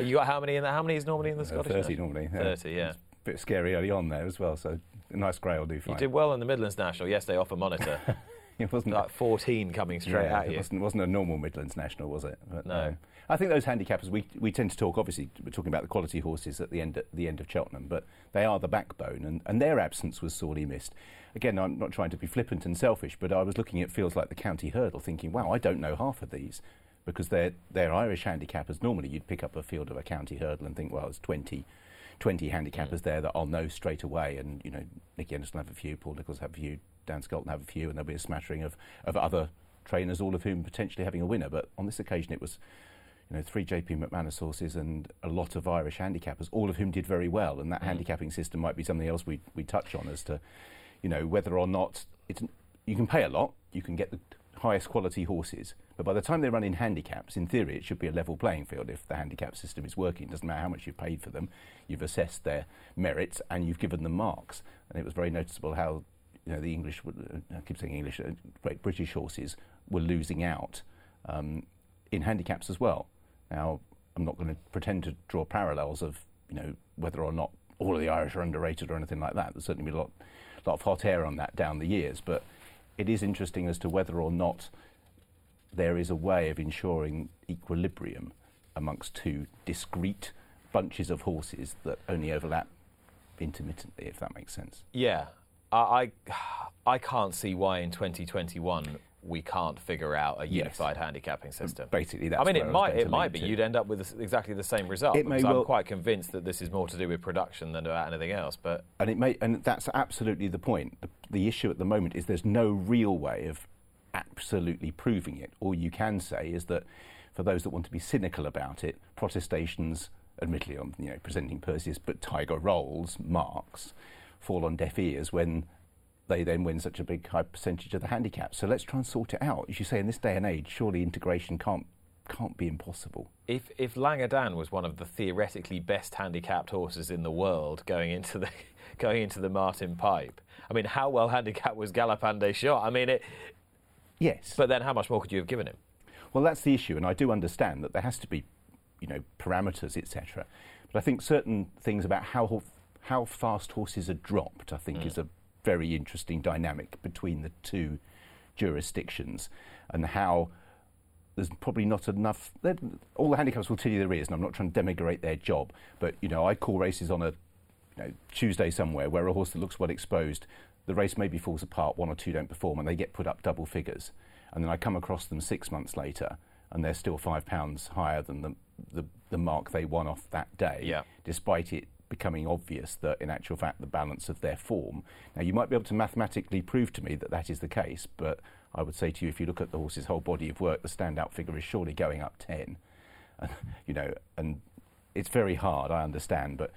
you got how many in there? How many is normally in the Scottish? Uh, Thirty normally. Yeah. Thirty, yeah. It's a bit scary early on there as well. So a nice grey will do fine. You did well in the Midlands National yesterday off a monitor. it wasn't like 14 coming straight yeah, at you. It wasn't, wasn't, a normal Midlands National, was it? But, no. Um, I think those handicappers. We we tend to talk. Obviously, we're talking about the quality horses at the end at the end of Cheltenham, but they are the backbone, and, and their absence was sorely missed. Again, I'm not trying to be flippant and selfish, but I was looking at fields like the County Hurdle, thinking, wow, I don't know half of these because they're they're Irish handicappers. Normally, you'd pick up a field of a County Hurdle and think, well, there's 20, 20 handicappers mm. there that I'll know straight away, and you know, Nicky Henderson have a few, Paul Nicholls have a few, Dan Skelton have a few, and there'll be a smattering of, of other trainers, all of whom potentially having a winner. But on this occasion, it was you know three JP McManus horses and a lot of Irish handicappers, all of whom did very well. And that mm. handicapping system might be something else we we touch on as to you know whether or not it's you can pay a lot, you can get the highest quality horses, but by the time they run in handicaps, in theory, it should be a level playing field if the handicap system is working. It doesn't matter how much you've paid for them, you've assessed their merits and you've given them marks. And it was very noticeable how you know, the English, I keep saying English, uh, Great British horses were losing out um, in handicaps as well. Now, I'm not going to pretend to draw parallels of, you know, whether or not all of the Irish are underrated or anything like that. There's certainly been a lot, lot of hot air on that down the years, but it is interesting as to whether or not there is a way of ensuring equilibrium amongst two discrete bunches of horses that only overlap intermittently, if that makes sense. Yeah, I, I can't see why in 2021 we can't figure out a unified yes. handicapping system. Basically, that's. I mean, it I might it might be to. you'd end up with exactly the same result. It may well, I'm quite convinced that this is more to do with production than about anything else. But and it may and that's absolutely the point. The, the issue at the moment is there's no real way of absolutely proving it. All you can say is that for those that want to be cynical about it, protestations, admittedly on you know Presenting Percy's, but Tiger Roll's marks fall on deaf ears when they then win such a big high percentage of the handicap. So let's try and sort it out. As you say, in this day and age, surely integration can't can't be impossible. If if Languedan was one of the theoretically best handicapped horses in the world going into the going into the Martin Pipe, I mean, how well handicapped was Galopin Des Champs? I mean, it. Yes. But then, how much more could you have given him? Well, that's the issue, and I do understand that there has to be, you know, parameters, etc. But I think certain things about how how fast horses are dropped, I think, mm. is a very interesting dynamic between the two jurisdictions and how there's probably not enough. All the handicaps will tell you there is, and I'm not trying to demigrate their job, but you know, I call races on a you know, Tuesday somewhere where a horse that looks well exposed, the race maybe falls apart, one or two don't perform, and they get put up double figures. And then I come across them six months later, and they're still five pounds higher than the, the, the mark they won off that day, Yeah. despite it becoming obvious that in actual fact the balance of their form. Now, you might be able to mathematically prove to me that that is the case, but I would say to you, if you look at the horse's whole body of work, the standout figure is surely going up 10. And, you know, and it's very hard, I understand, but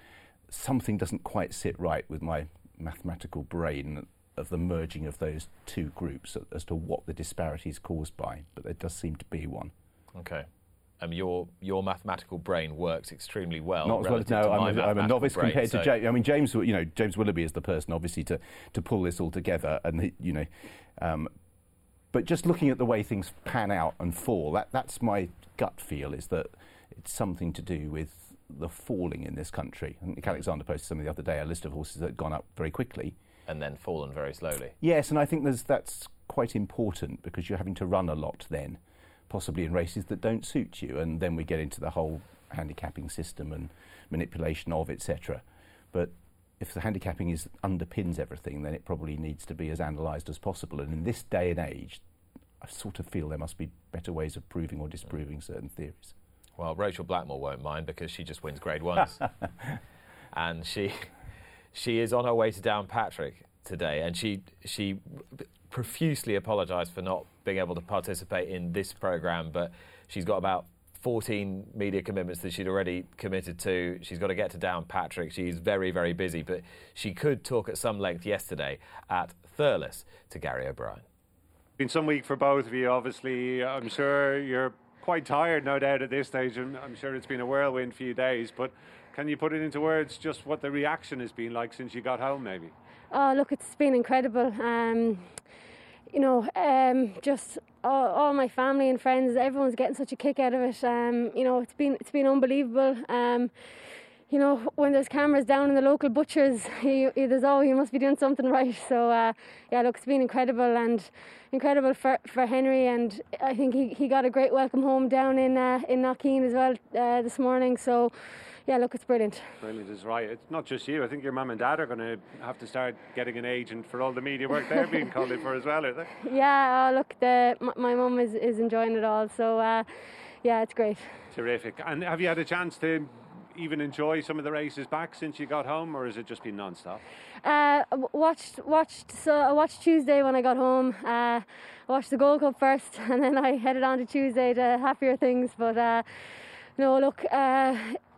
something doesn't quite sit right with my mathematical brain of the merging of those two groups as to what the disparity is caused by, but there does seem to be one. Okay. Um, your your mathematical brain works extremely well. Not as well no, I'm a, I'm a novice brain, compared so- to James. I mean, James, you know, James Willoughby is the person obviously to to pull this all together, and he, you know, um, but just looking at the way things pan out and fall, that that's my gut feel is that it's something to do with the falling in this country. Alexander posted something the other day, a list of horses that had gone up very quickly. and then fallen very slowly. Yes, and I think there's, that's quite important because you're having to run a lot then, possibly in races that don't suit you, and then we get into the whole handicapping system and manipulation of etc. But if the handicapping is underpins everything, then it probably needs to be as analysed as possible. And in this day and age, I sort of feel there must be better ways of proving or disproving certain theories. Well, Rachel Blackmore won't mind because she just wins Grade Ones, and she she is on her way to Downpatrick today, and she she profusely apologised for not being able to participate in this program, but she's got about. 14 media commitments that she'd already committed to. She's got to get to Downpatrick. She's very, very busy, but she could talk at some length yesterday at Thurles to Gary O'Brien. Been some week for both of you, obviously. I'm sure you're quite tired, no doubt, at this stage, and I'm sure it's been a whirlwind few days. But can you put it into words just what the reaction has been like since you got home, maybe? Oh, look, it's been incredible. Um, you know, um, just all, all my family and friends, everyone's getting such a kick out of it. Um, you know, it's been it's been unbelievable. Um, you know, when there's cameras down in the local butchers, you, you, there's oh, you must be doing something right. So uh, yeah, look, it's been incredible and incredible for, for Henry, and I think he, he got a great welcome home down in uh, in Knockeen as well uh, this morning. So yeah, look, it's brilliant. Brilliant is right. It's not just you. I think your mum and dad are going to have to start getting an agent for all the media work they're being called in for as well, are they? Yeah, oh, look, the my, mum is, is enjoying it all. So uh, yeah, it's great. Terrific. And have you had a chance to even enjoy some of the races back since you got home, or has it just been non-stop? Uh, watched watched so I watched Tuesday when I got home. Uh, watched the Gold Cup first, and then I headed on to Tuesday to happier things. But uh, no, look, uh,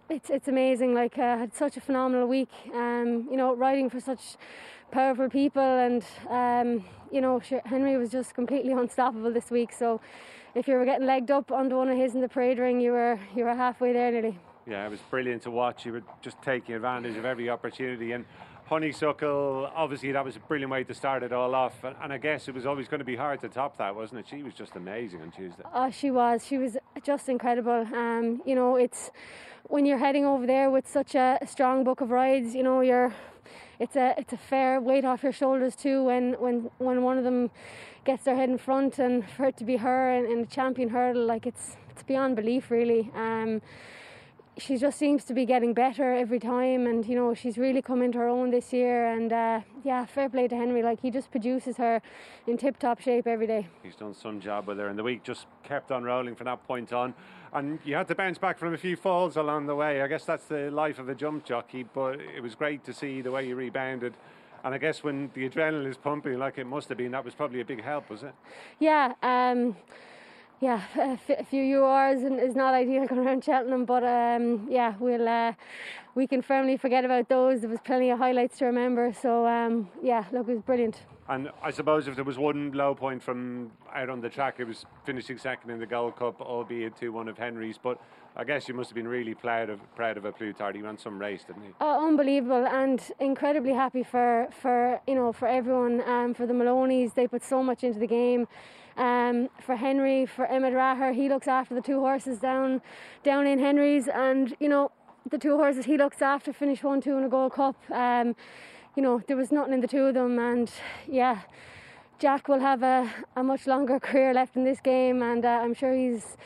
it's it's amazing. Like I had such a phenomenal week. Um, you know, riding for such powerful people, and um, you know, Henry was just completely unstoppable this week. So if you were getting legged up onto one of his in the parade ring, you were you were halfway there nearly. Yeah, it was brilliant to watch. You were just taking advantage of every opportunity. And Honeysuckle, obviously, that was a brilliant way to start it all off. And, and I guess it was always going to be hard to top that, wasn't it? She was just amazing on Tuesday. Oh, she was. She was just incredible. Um, you know, it's when you're heading over there with such a strong book of rides. You know, you're. It's a it's a fair weight off your shoulders too when when when one of them gets their head in front and for it to be her in the champion hurdle like it's it's beyond belief really. Um, she just seems to be getting better every time and you know she's really come into her own this year and uh, yeah fair play to henry like he just produces her in tip top shape every day He's done some job with her, and the week just kept on rolling from that point on. And you had to bounce back from a few falls along the way. I guess that's the life of a jump jockey, but it was great to see the way you rebounded. And I guess when the adrenaline is pumping like it must have been, that was probably a big help, was it? yeah um, yeah, a few URs is not ideal going around Cheltenham, but um, yeah, we'll uh, we can firmly forget about those. There was plenty of highlights to remember, so um, yeah, look, it was brilliant. And I suppose if there was one low point from out on the track, it was finishing second in the Gold Cup, albeit to one of Henry's. But I guess you must have been really proud of proud of A Plus Tard. He ran some race, didn't he? Oh, unbelievable and incredibly happy for, for you know for everyone um, for the Maloneys they put so much into the game um, for Henry for Emmett Raher he looks after the two horses down down in Henry's and you know the two horses he looks after finish one two in a Gold Cup um, you know there was nothing in the two of them and yeah Jack will have a, a much longer career left in this game and uh, I'm sure he's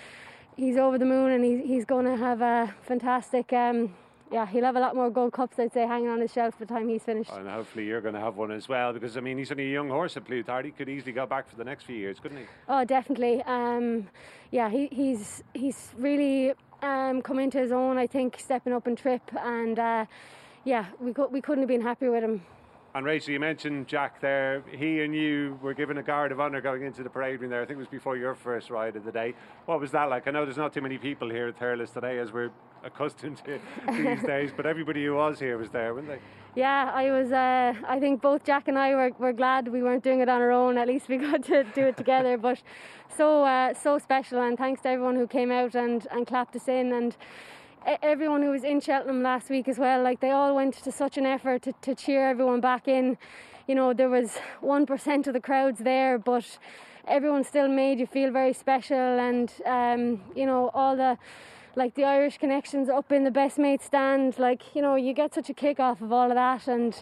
he's over the moon and he's, he's going to have a fantastic um, yeah, he'll have a lot more gold cups, I'd say, hanging on his shelf by the time he's finished. And hopefully you're going to have one as well, because I mean he's only a young horse A Plus Tard. He could easily go back for the next few years, couldn't he? Oh, definitely. Um, yeah, he, he's he's really um, come into his own. I think stepping up and trip, and uh, yeah, we could, we couldn't have been happier with him. And Rachel, you mentioned Jack there. He and you were given a guard of honour going into the parade ring there. I think it was before your first ride of the day. What was that like? I know there's not too many people here at Thurles today, as we're accustomed to these days, but everybody who was here was there, weren't they? Yeah, I was. Uh, I think both Jack and I were, were glad we weren't doing it on our own. At least we got to do it together. But so uh, so special, and thanks to everyone who came out and, and clapped us in and everyone who was in Cheltenham last week as well, like they all went to such an effort to, to cheer everyone back in. You know, there was 1% of the crowds there, but everyone still made you feel very special. And, um, you know, all the, like the Irish connections up in the best mate stand, like, you know, you get such a kick off of all of that. And,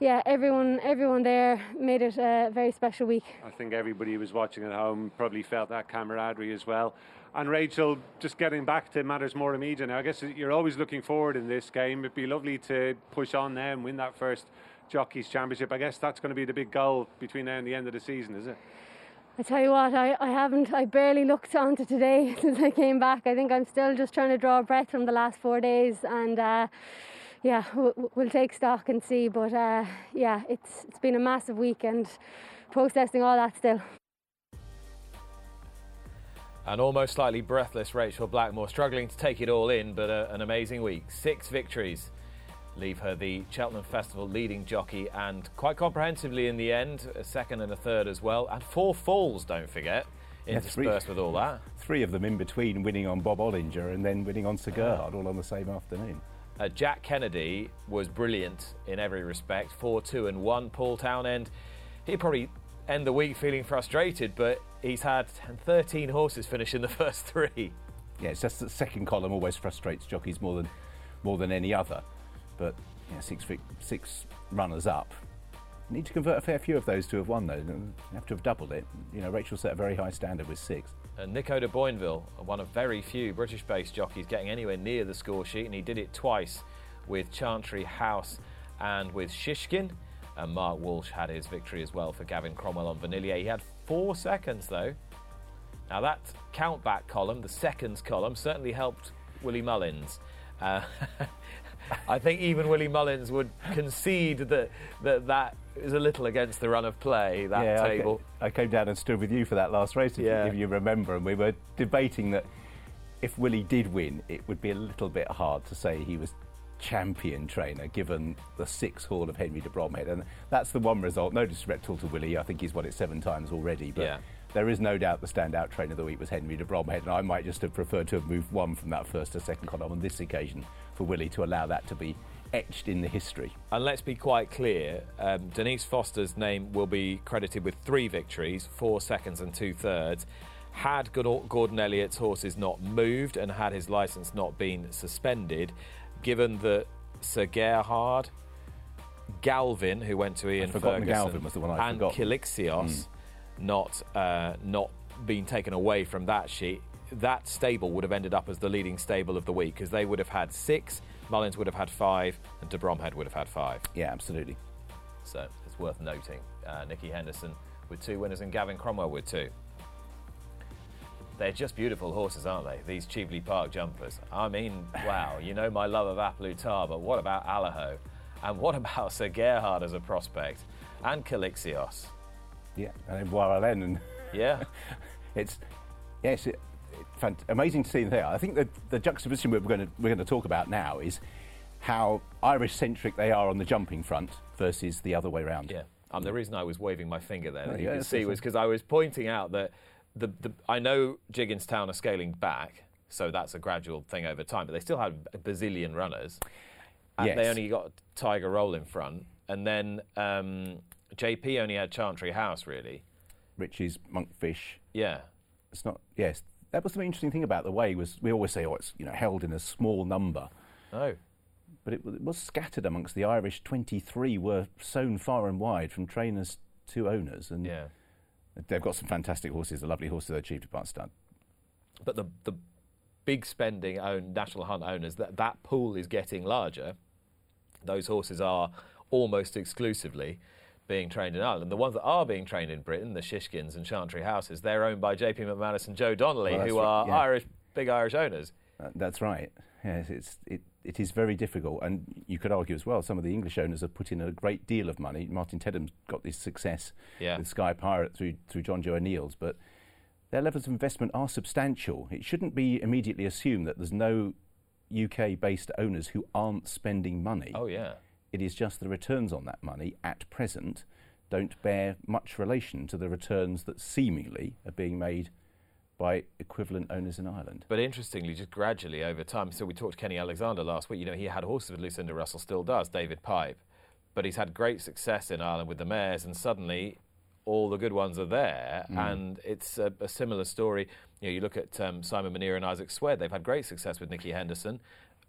yeah, everyone everyone there made it a very special week. I think everybody who was watching at home probably felt that camaraderie as well. And Rachel, just getting back to matters more immediate now, I guess you're always looking forward in this game. It'd be lovely to push on now and win that first Jockeys Championship. I guess that's going to be the big goal between now and the end of the season, is it? I tell you what, I, I haven't, I barely looked onto today since I came back. I think I'm still just trying to draw a breath from the last four days and. Uh, yeah, we'll take stock and see. But uh, yeah, it's it's been a massive week and processing all that still. An almost slightly breathless Rachel Blackmore, struggling to take it all in, but uh, an amazing week. Six victories leave her the Cheltenham Festival leading jockey, and quite comprehensively in the end, a second and a third as well, and four falls, don't forget, interspersed yeah, with all that. Three of them in between, winning on Bob Olinger and then winning on Sir Gerhard, all on the same afternoon. Uh, Jack Kennedy was brilliant in every respect, 4 2 and 1. Paul Townend, he'd probably end the week feeling frustrated, but he's had 13 horses finish in the first three. Yeah, it's just the second column always frustrates jockeys more than more than any other. But yeah, six six runners up. You need to convert a fair few of those to have won, though. You have to have doubled it. You know, Rachel set a very high standard with six. And Nico de Boinville, one of very few British based jockeys getting anywhere near the score sheet, and he did it twice with Chantry House and with Shishkin. And Mark Walsh had his victory as well for Gavin Cromwell on Vanillier. He had four seconds though. Now that countback column, the seconds column, certainly helped Willie Mullins. Uh, I think even Willie Mullins would concede that that, that is a little against the run of play, that yeah, table. I came, I came, down and stood with you for that last race, if, yeah. you, if you remember, and we were debating that if Willie did win, it would be a little bit hard to say he was champion trainer given the six haul of Henry de Bromhead. And that's the one result. No disrespect to Willie, I think he's won it seven times already. But yeah. there is no doubt the standout trainer of the week was Henry de Bromhead. And I might just have preferred to have moved one from that first to second column on this occasion for Willie to allow that to be etched in the history. And let's be quite clear um, Denise Foster's name will be credited with three victories, four seconds and two thirds. Had Gordon Elliott's horses not moved and had his licence not been suspended, given that Sir Gerhard, Galvin, who went to Ian Ferguson, Galvin was the one and Quilixios mm. not uh, not being taken away from that sheet, that stable would have ended up as the leading stable of the week because they would have had six, Mullins would have had five, and De Bromhead would have had five. Yeah, absolutely. So it's worth noting. Uh, Nicky Henderson with two winners and Gavin Cromwell with two. They're just beautiful horses, aren't they? These Cheveley Park jumpers. I mean, wow, you know my love of A Plus but what about Allaho? And what about Sir Gerhard as a prospect? And Quilixios? Yeah, and Envoi Allen. And yeah. it's, yes, it, amazing to see there. I think the, the juxtaposition we're going, to, we're going to talk about now is how Irish centric they are on the jumping front versus the other way around. Yeah. Um, the reason I was waving my finger there, that you could see, was because I was pointing out that the, the, I know Gigginstown are scaling back, so that's a gradual thing over time, but they still have a bazillion runners. And yes. they only got Tiger Roll in front. And then um, JP only had Chantry House, really. Ricci's Monkfish. Yeah. It's not, yes. That was the interesting thing about the way was we always say, oh, it's you know held in a small number. Oh. But it, it was scattered amongst the Irish. Twenty-three were sown far and wide from trainers to owners, and yeah. they've got some fantastic horses. The lovely horses they achieved at Bart Stud. But the the big spending own national hunt owners, that that pool is getting larger. Those horses are almost exclusively being trained in Ireland. The ones that are being trained in Britain, the Shishkins and Chantry Houses, they're owned by JP McManus and Joe Donnelly, Well, who are yeah. Irish, big Irish owners. Uh, that's right. Yes, it's, it, it is very difficult. And you could argue as well, some of the English owners have put in a great deal of money. Martin Tedham's got this success Yeah. with Sky Pirate through, through Jonjo O'Neill's, but their levels of investment are substantial. It shouldn't be immediately assumed that there's no UK based owners who aren't spending money. Oh, yeah. It is just the returns on that money at present don't bear much relation to the returns that seemingly are being made by equivalent owners in Ireland. But interestingly, just gradually over time, so we talked to Kenny Alexander last week. You know, he had horses with Lucinda Russell, still does, David Pipe. But he's had great success in Ireland with the mares, and suddenly all the good ones are there. Mm. And it's a, a similar story. You know, you look at um, Simon Munir and Isaac Souede, they've had great success with Nicky Henderson.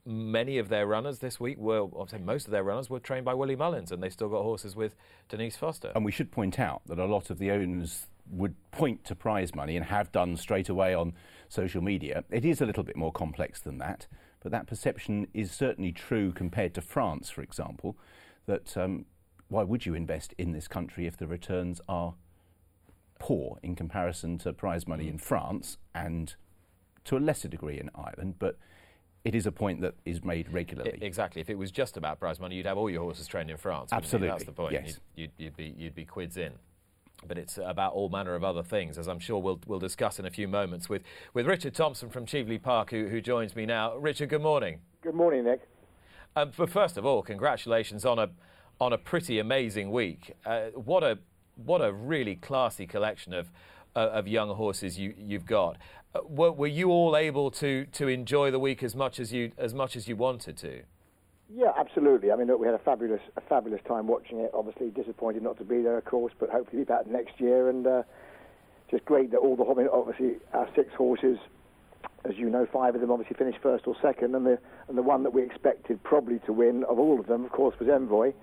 Many of their runners this week were, I'd say most of their runners were trained by Willie Mullins, and they've still got horses with Denise Foster. And we should point out that a lot of the owners would point to prize money and have done straight away on social media. It is a little bit more complex than that, but that perception is certainly true compared to France, for example. That um, why would you invest in this country if the returns are poor in comparison to prize money in France and to a lesser degree in Ireland? But it is a point that is made regularly. I- exactly. If it was just about prize money, you'd have all your horses trained in France. wouldn't you? Absolutely, That's the point. yes. You'd, you'd, you'd, be, you'd be quids in. But it's about all manner of other things, as I'm sure we'll, we'll discuss in a few moments with, with Richard Thompson from Cheveley Park, who, who joins me now. Richard, good morning. Good morning, Nick. Um, but first of all, congratulations on a, on a pretty amazing week. Uh, what, a, what a really classy collection of, uh, of young horses you, you've got. Were, were you all able to, to enjoy the week as much as, you, as much as you wanted to? Yeah, absolutely. I mean, look, we had a fabulous, a fabulous time watching it. Obviously, disappointed not to be there, of course, but hopefully be back next year. And uh, just great that all the, mean, obviously, our six horses, as you know, five of them obviously finished first or second, and the and the one that we expected probably to win of all of them, of course, was Envoi,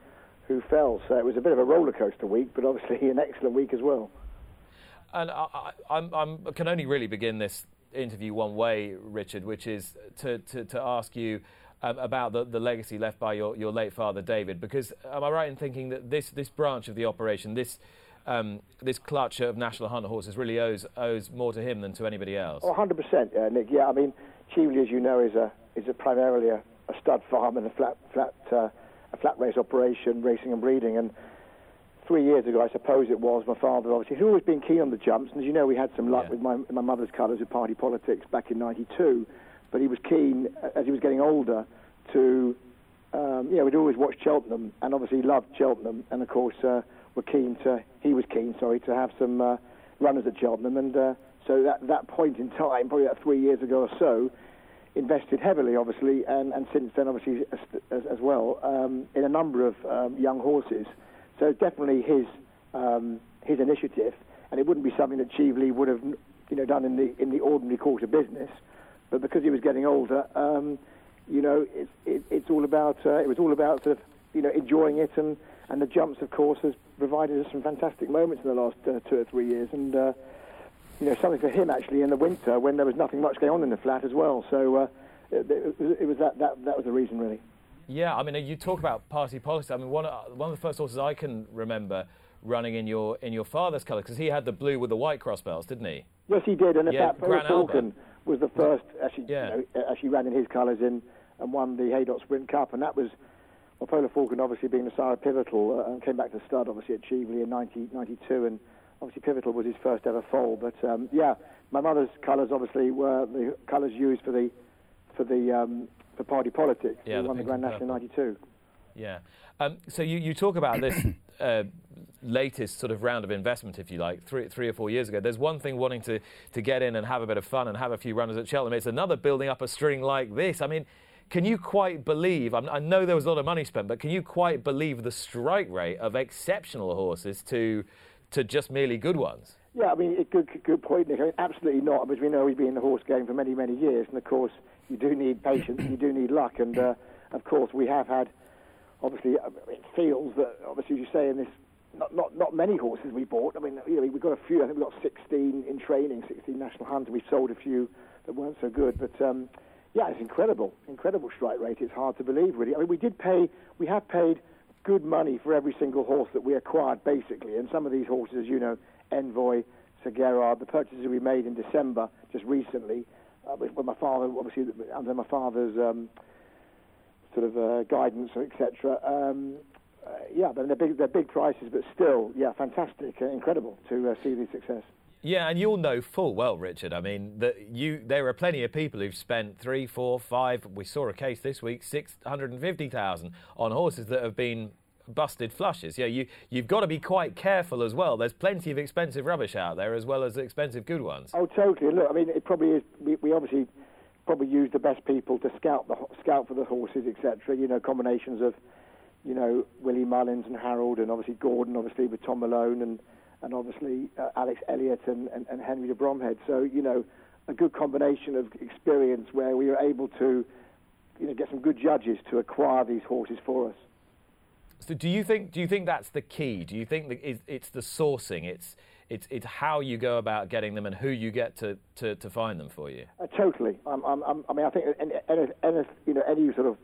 who fell. So it was a bit of a roller coaster week, but obviously an excellent week as well. And I, I, I'm, can only really begin this interview one way, Richard, which is to, to, to ask you um, about the, the legacy left by your, your late father, David. Because am I right in thinking that this, this branch of the operation, this, um, this clutch of National Hunt horses, really owes, owes more to him than to anybody else? Oh, 100%, uh, Nick. Yeah, I mean, Cheveley, as you know, is a is a primarily a, a stud farm and a flat flat uh, a flat race operation, racing and breeding. And three years ago, I suppose it was, my father obviously, who'd always been keen on the jumps. And as you know, we had some luck with my my mother's colours with party politics back in '92. But he was keen as he was getting older to, um, you know, we'd always watched Cheltenham and obviously loved Cheltenham. And of course, uh, were keen to, he was keen, sorry, to have some uh, runners at Cheltenham. And uh, so that that point in time, probably about three years ago or so, invested heavily, obviously, and, and since then, obviously, as, as, as well, um, in a number of um, young horses. So definitely his um, his initiative, and it wouldn't be something that Cheveley would have, you know, done in the in the ordinary course of business. But because he was getting older, um, you know, it, it, it's all about uh, it was all about sort of, you know, enjoying it, and, and the jumps, of course, has provided us some fantastic moments in the last uh, two or three years, and. Uh, you know, something for him actually in the winter when there was nothing much going on in the flat as well. So uh, it, it was that, that that was the reason really. Yeah, I mean, you talk about party politics. I mean, one of, one of the first horses I can remember running in your in your father's colours because he had the blue with the white cross belts, didn't he? Yes, he did, and Yeah, Gran Falcon was the first actually, Yeah. you know, actually ran in his colours in and won the Haydock Sprint Cup, and that was well, Polar Falcon obviously being the sire Pivotal uh, and came back to stud obviously at Cheveley in 1992, and obviously Pivotal was his first ever foal. But um, yeah, my mother's colours obviously were the colours used for the for the um, for party politics. Yeah, the won the Grand National in '92. Yeah. Um, so you, you talk about this uh, latest sort of round of investment, if you like, three, three or four years ago. There's one thing wanting to, to get in and have a bit of fun and have a few runners at Cheltenham. It's another building up a string like this. I mean, can you quite believe? I'm, I know there was a lot of money spent, but can you quite believe the strike rate of exceptional horses to to just merely good ones? Yeah, I mean, good, good point, Nick. I mean, absolutely not, because we know we've been in the horse game for many, many years, and of course, you do need patience, you do need luck, and uh, of course, we have had, obviously, uh, it feels that, obviously, as you say, in this not, not not many horses we bought. I mean, you know, we've got a few. I think we've got 16 in training, 16 national hunts. We sold a few that weren't so good, but um, yeah, it's incredible, incredible strike rate. It's hard to believe, really. I mean, we did pay, we have paid good money for every single horse that we acquired, basically. And some of these horses, you know, Envoi, Sir Gerhard, the purchases we made in December just recently, uh, with, my father, obviously under my father's um, sort of uh, guidance, etc. Um, uh, yeah, they're big, they're big prices, but still, yeah, fantastic, uh, incredible to uh, see the success. Yeah, and you'll know full well, Richard. I mean, that you there are plenty of people who've spent three, four, five. We saw a case this week, six hundred and fifty thousand on horses that have been busted flushes. Yeah, you you've got to be quite careful as well. There's plenty of expensive rubbish out there as well as expensive good ones. Oh, totally. Look, I mean, it probably is. We, we obviously probably use the best people to scout the scout for the horses, etc. You know, combinations of, you know, Willie Mullins and Harold, and obviously Gordon, obviously with Tom Malone and and obviously uh, Alex Elliott and, and, and Henry de Bromhead. So, you know, a good combination of experience where we were able to, you know, get some good judges to acquire these horses for us. So, do you think do you think that's the key? Do you think that it's the sourcing? It's it's it's how you go about getting them and who you get to, to, to find them for you. Uh, totally. I mean, I think any, any, any, you know any sort of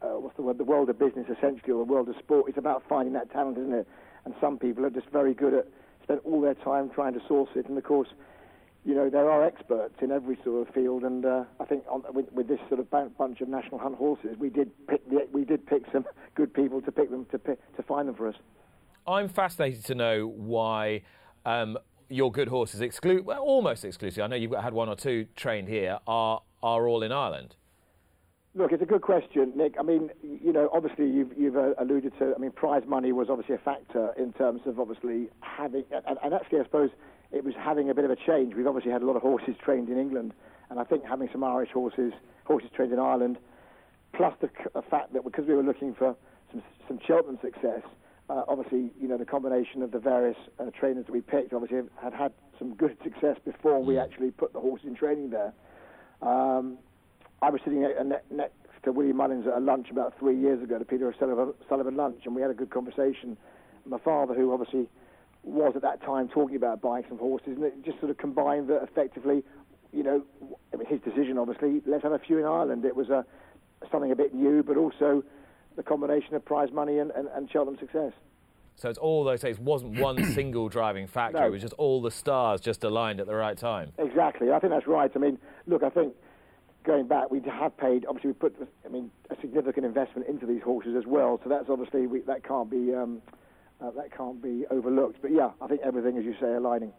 uh, what's the word? The world of business, essentially, or the world of sport. It's about finding that talent, isn't it? And some people are just very good at spent all their time trying to source it. And of course, you know, there are experts in every sort of field, and uh, I think on, with, with, this sort of bunch of national hunt horses, we did pick the, we did pick some good people to pick them to pick, to find them for us. I'm fascinated to know why um, your good horses, exclu- well, almost exclusively. I know you've had one or two trained here. Are are all in Ireland? Look, it's a good question, Nick. I mean, you know, obviously you've, you've uh, alluded to. I mean, prize money was obviously a factor in terms of obviously having, and, and, actually, I suppose it was having a bit of a change. We've obviously had a lot of horses trained in England, and I think having some Irish horses, horses trained in Ireland, plus the, the fact that because we were looking for some some Cheltenham success, uh, obviously, you know, the combination of the various uh, trainers that we picked obviously had had some good success before we mm. actually put the horses in training there. Um, I was sitting next to Willie Mullins at a lunch about three years ago, the Peter Sullivan lunch, and we had a good conversation. My father, who obviously was at that time talking about buying some horses, and it just sort of combined that effectively, you know, I mean, his decision obviously, let's have a few in Ireland. It was a, something a bit new, but also the combination of prize money and, and, and Cheltenham success. So it's all those things. It wasn't one single driving factor. No. It was just all the stars just aligned at the right time. Exactly. I think that's right. I mean, look, I think going back, we have paid. Obviously, we put, I mean, a significant investment into these horses as well. So that's obviously we, that can't be um, uh, that can't be overlooked. But yeah, I think everything, as you say, aligning.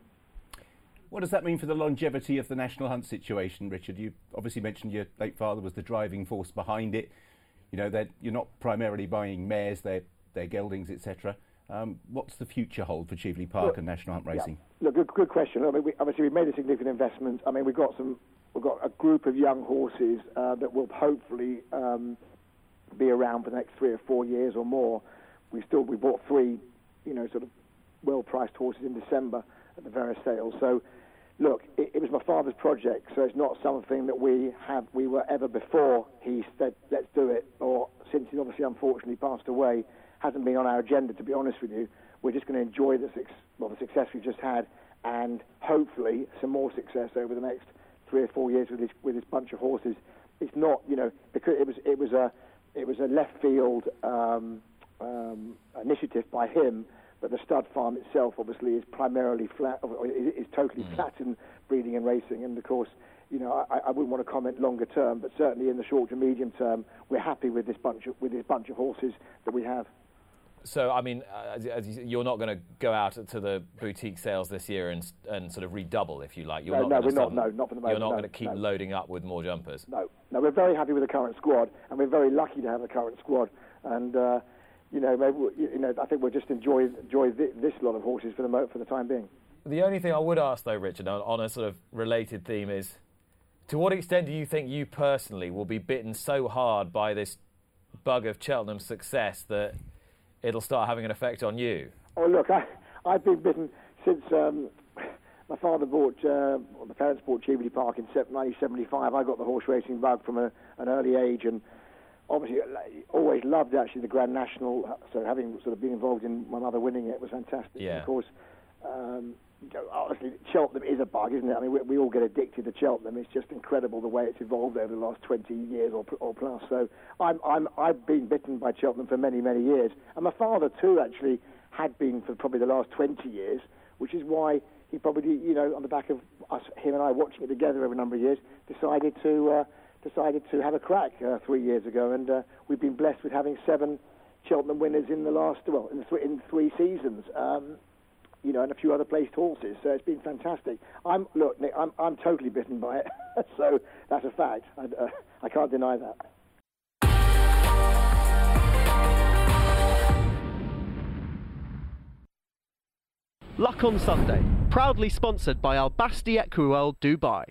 What does that mean for the longevity of the national hunt situation, Richard? You obviously mentioned your late father was the driving force behind it. You know that you're not primarily buying mares; they're they're geldings, etc. Um, what's the future hold for Cheveley Park look, and National Hunt Racing? Yeah. Look, good, good question. I mean, we, obviously, we've made a significant investment. I mean, we've got some we've got a group of young horses uh, that will hopefully um, be around for the next three or four years or more. We still we bought three, you know, sort of well-priced horses in December at the various sales. So, look, it, it was my father's project, so it's not something that we have we were ever before he said let's do it, or since he obviously unfortunately passed away, hasn't been on our agenda. To be honest with you, we're just going to enjoy the, well, the success we've just had, and hopefully some more success over the next three or four years with this with this bunch of horses. It's not, you know, because it was it was a it was a left field um, um, initiative by him, but the stud farm itself obviously is primarily flat, is, is totally mm. flat in breeding and racing, and of course. You know, I, I wouldn't want to comment longer term, but certainly in the short to medium term, we're happy with this bunch of with this bunch of horses that we have. So, I mean, uh, as, as you, you're not going to go out to the boutique sales this year and, and sort of redouble, if you like. You're no, not no, we're not. No, not for the moment. You're not no, going to keep no. loading up with more jumpers. No, no, we're very happy with the current squad, and we're very lucky to have the current squad. And uh, you know, maybe, you know, I think we'll just enjoy enjoy this lot of horses for the for the time being. The only thing I would ask, though, Richard, on, on a sort of related theme is, to what extent do you think you personally will be bitten so hard by this bug of Cheltenham's success that it'll start having an effect on you? Oh, look, I, I've been bitten since um, my father bought, uh, well, the parents bought Cheveley Park in 1975. I got the horse racing bug from a, an early age, and obviously always loved actually the Grand National. So having sort of been involved in my mother winning it was fantastic. Yeah. And of course, um, honestly, Cheltenham is a bug, isn't it? I mean, we, we, all get addicted to Cheltenham. It's just incredible the way it's evolved over the last 20 years or, or plus. So I'm, I'm, I've been bitten by Cheltenham for many, many years. And my father, too, actually had been for probably the last 20 years, which is why he probably, you know, on the back of us, him and I watching it together over a number of years, decided to uh, decided to have a crack uh, three years ago, and uh, we've been blessed with having seven Cheltenham winners in the last, well, in, th- in three seasons. Um, you know, and a few other placed horses. So it's been fantastic. I'm look, Nick, I'm I'm totally bitten by it. so that's a fact. I, uh, I can't deny that. Luck on Sunday, proudly sponsored by Al Basti Equiworld Dubai.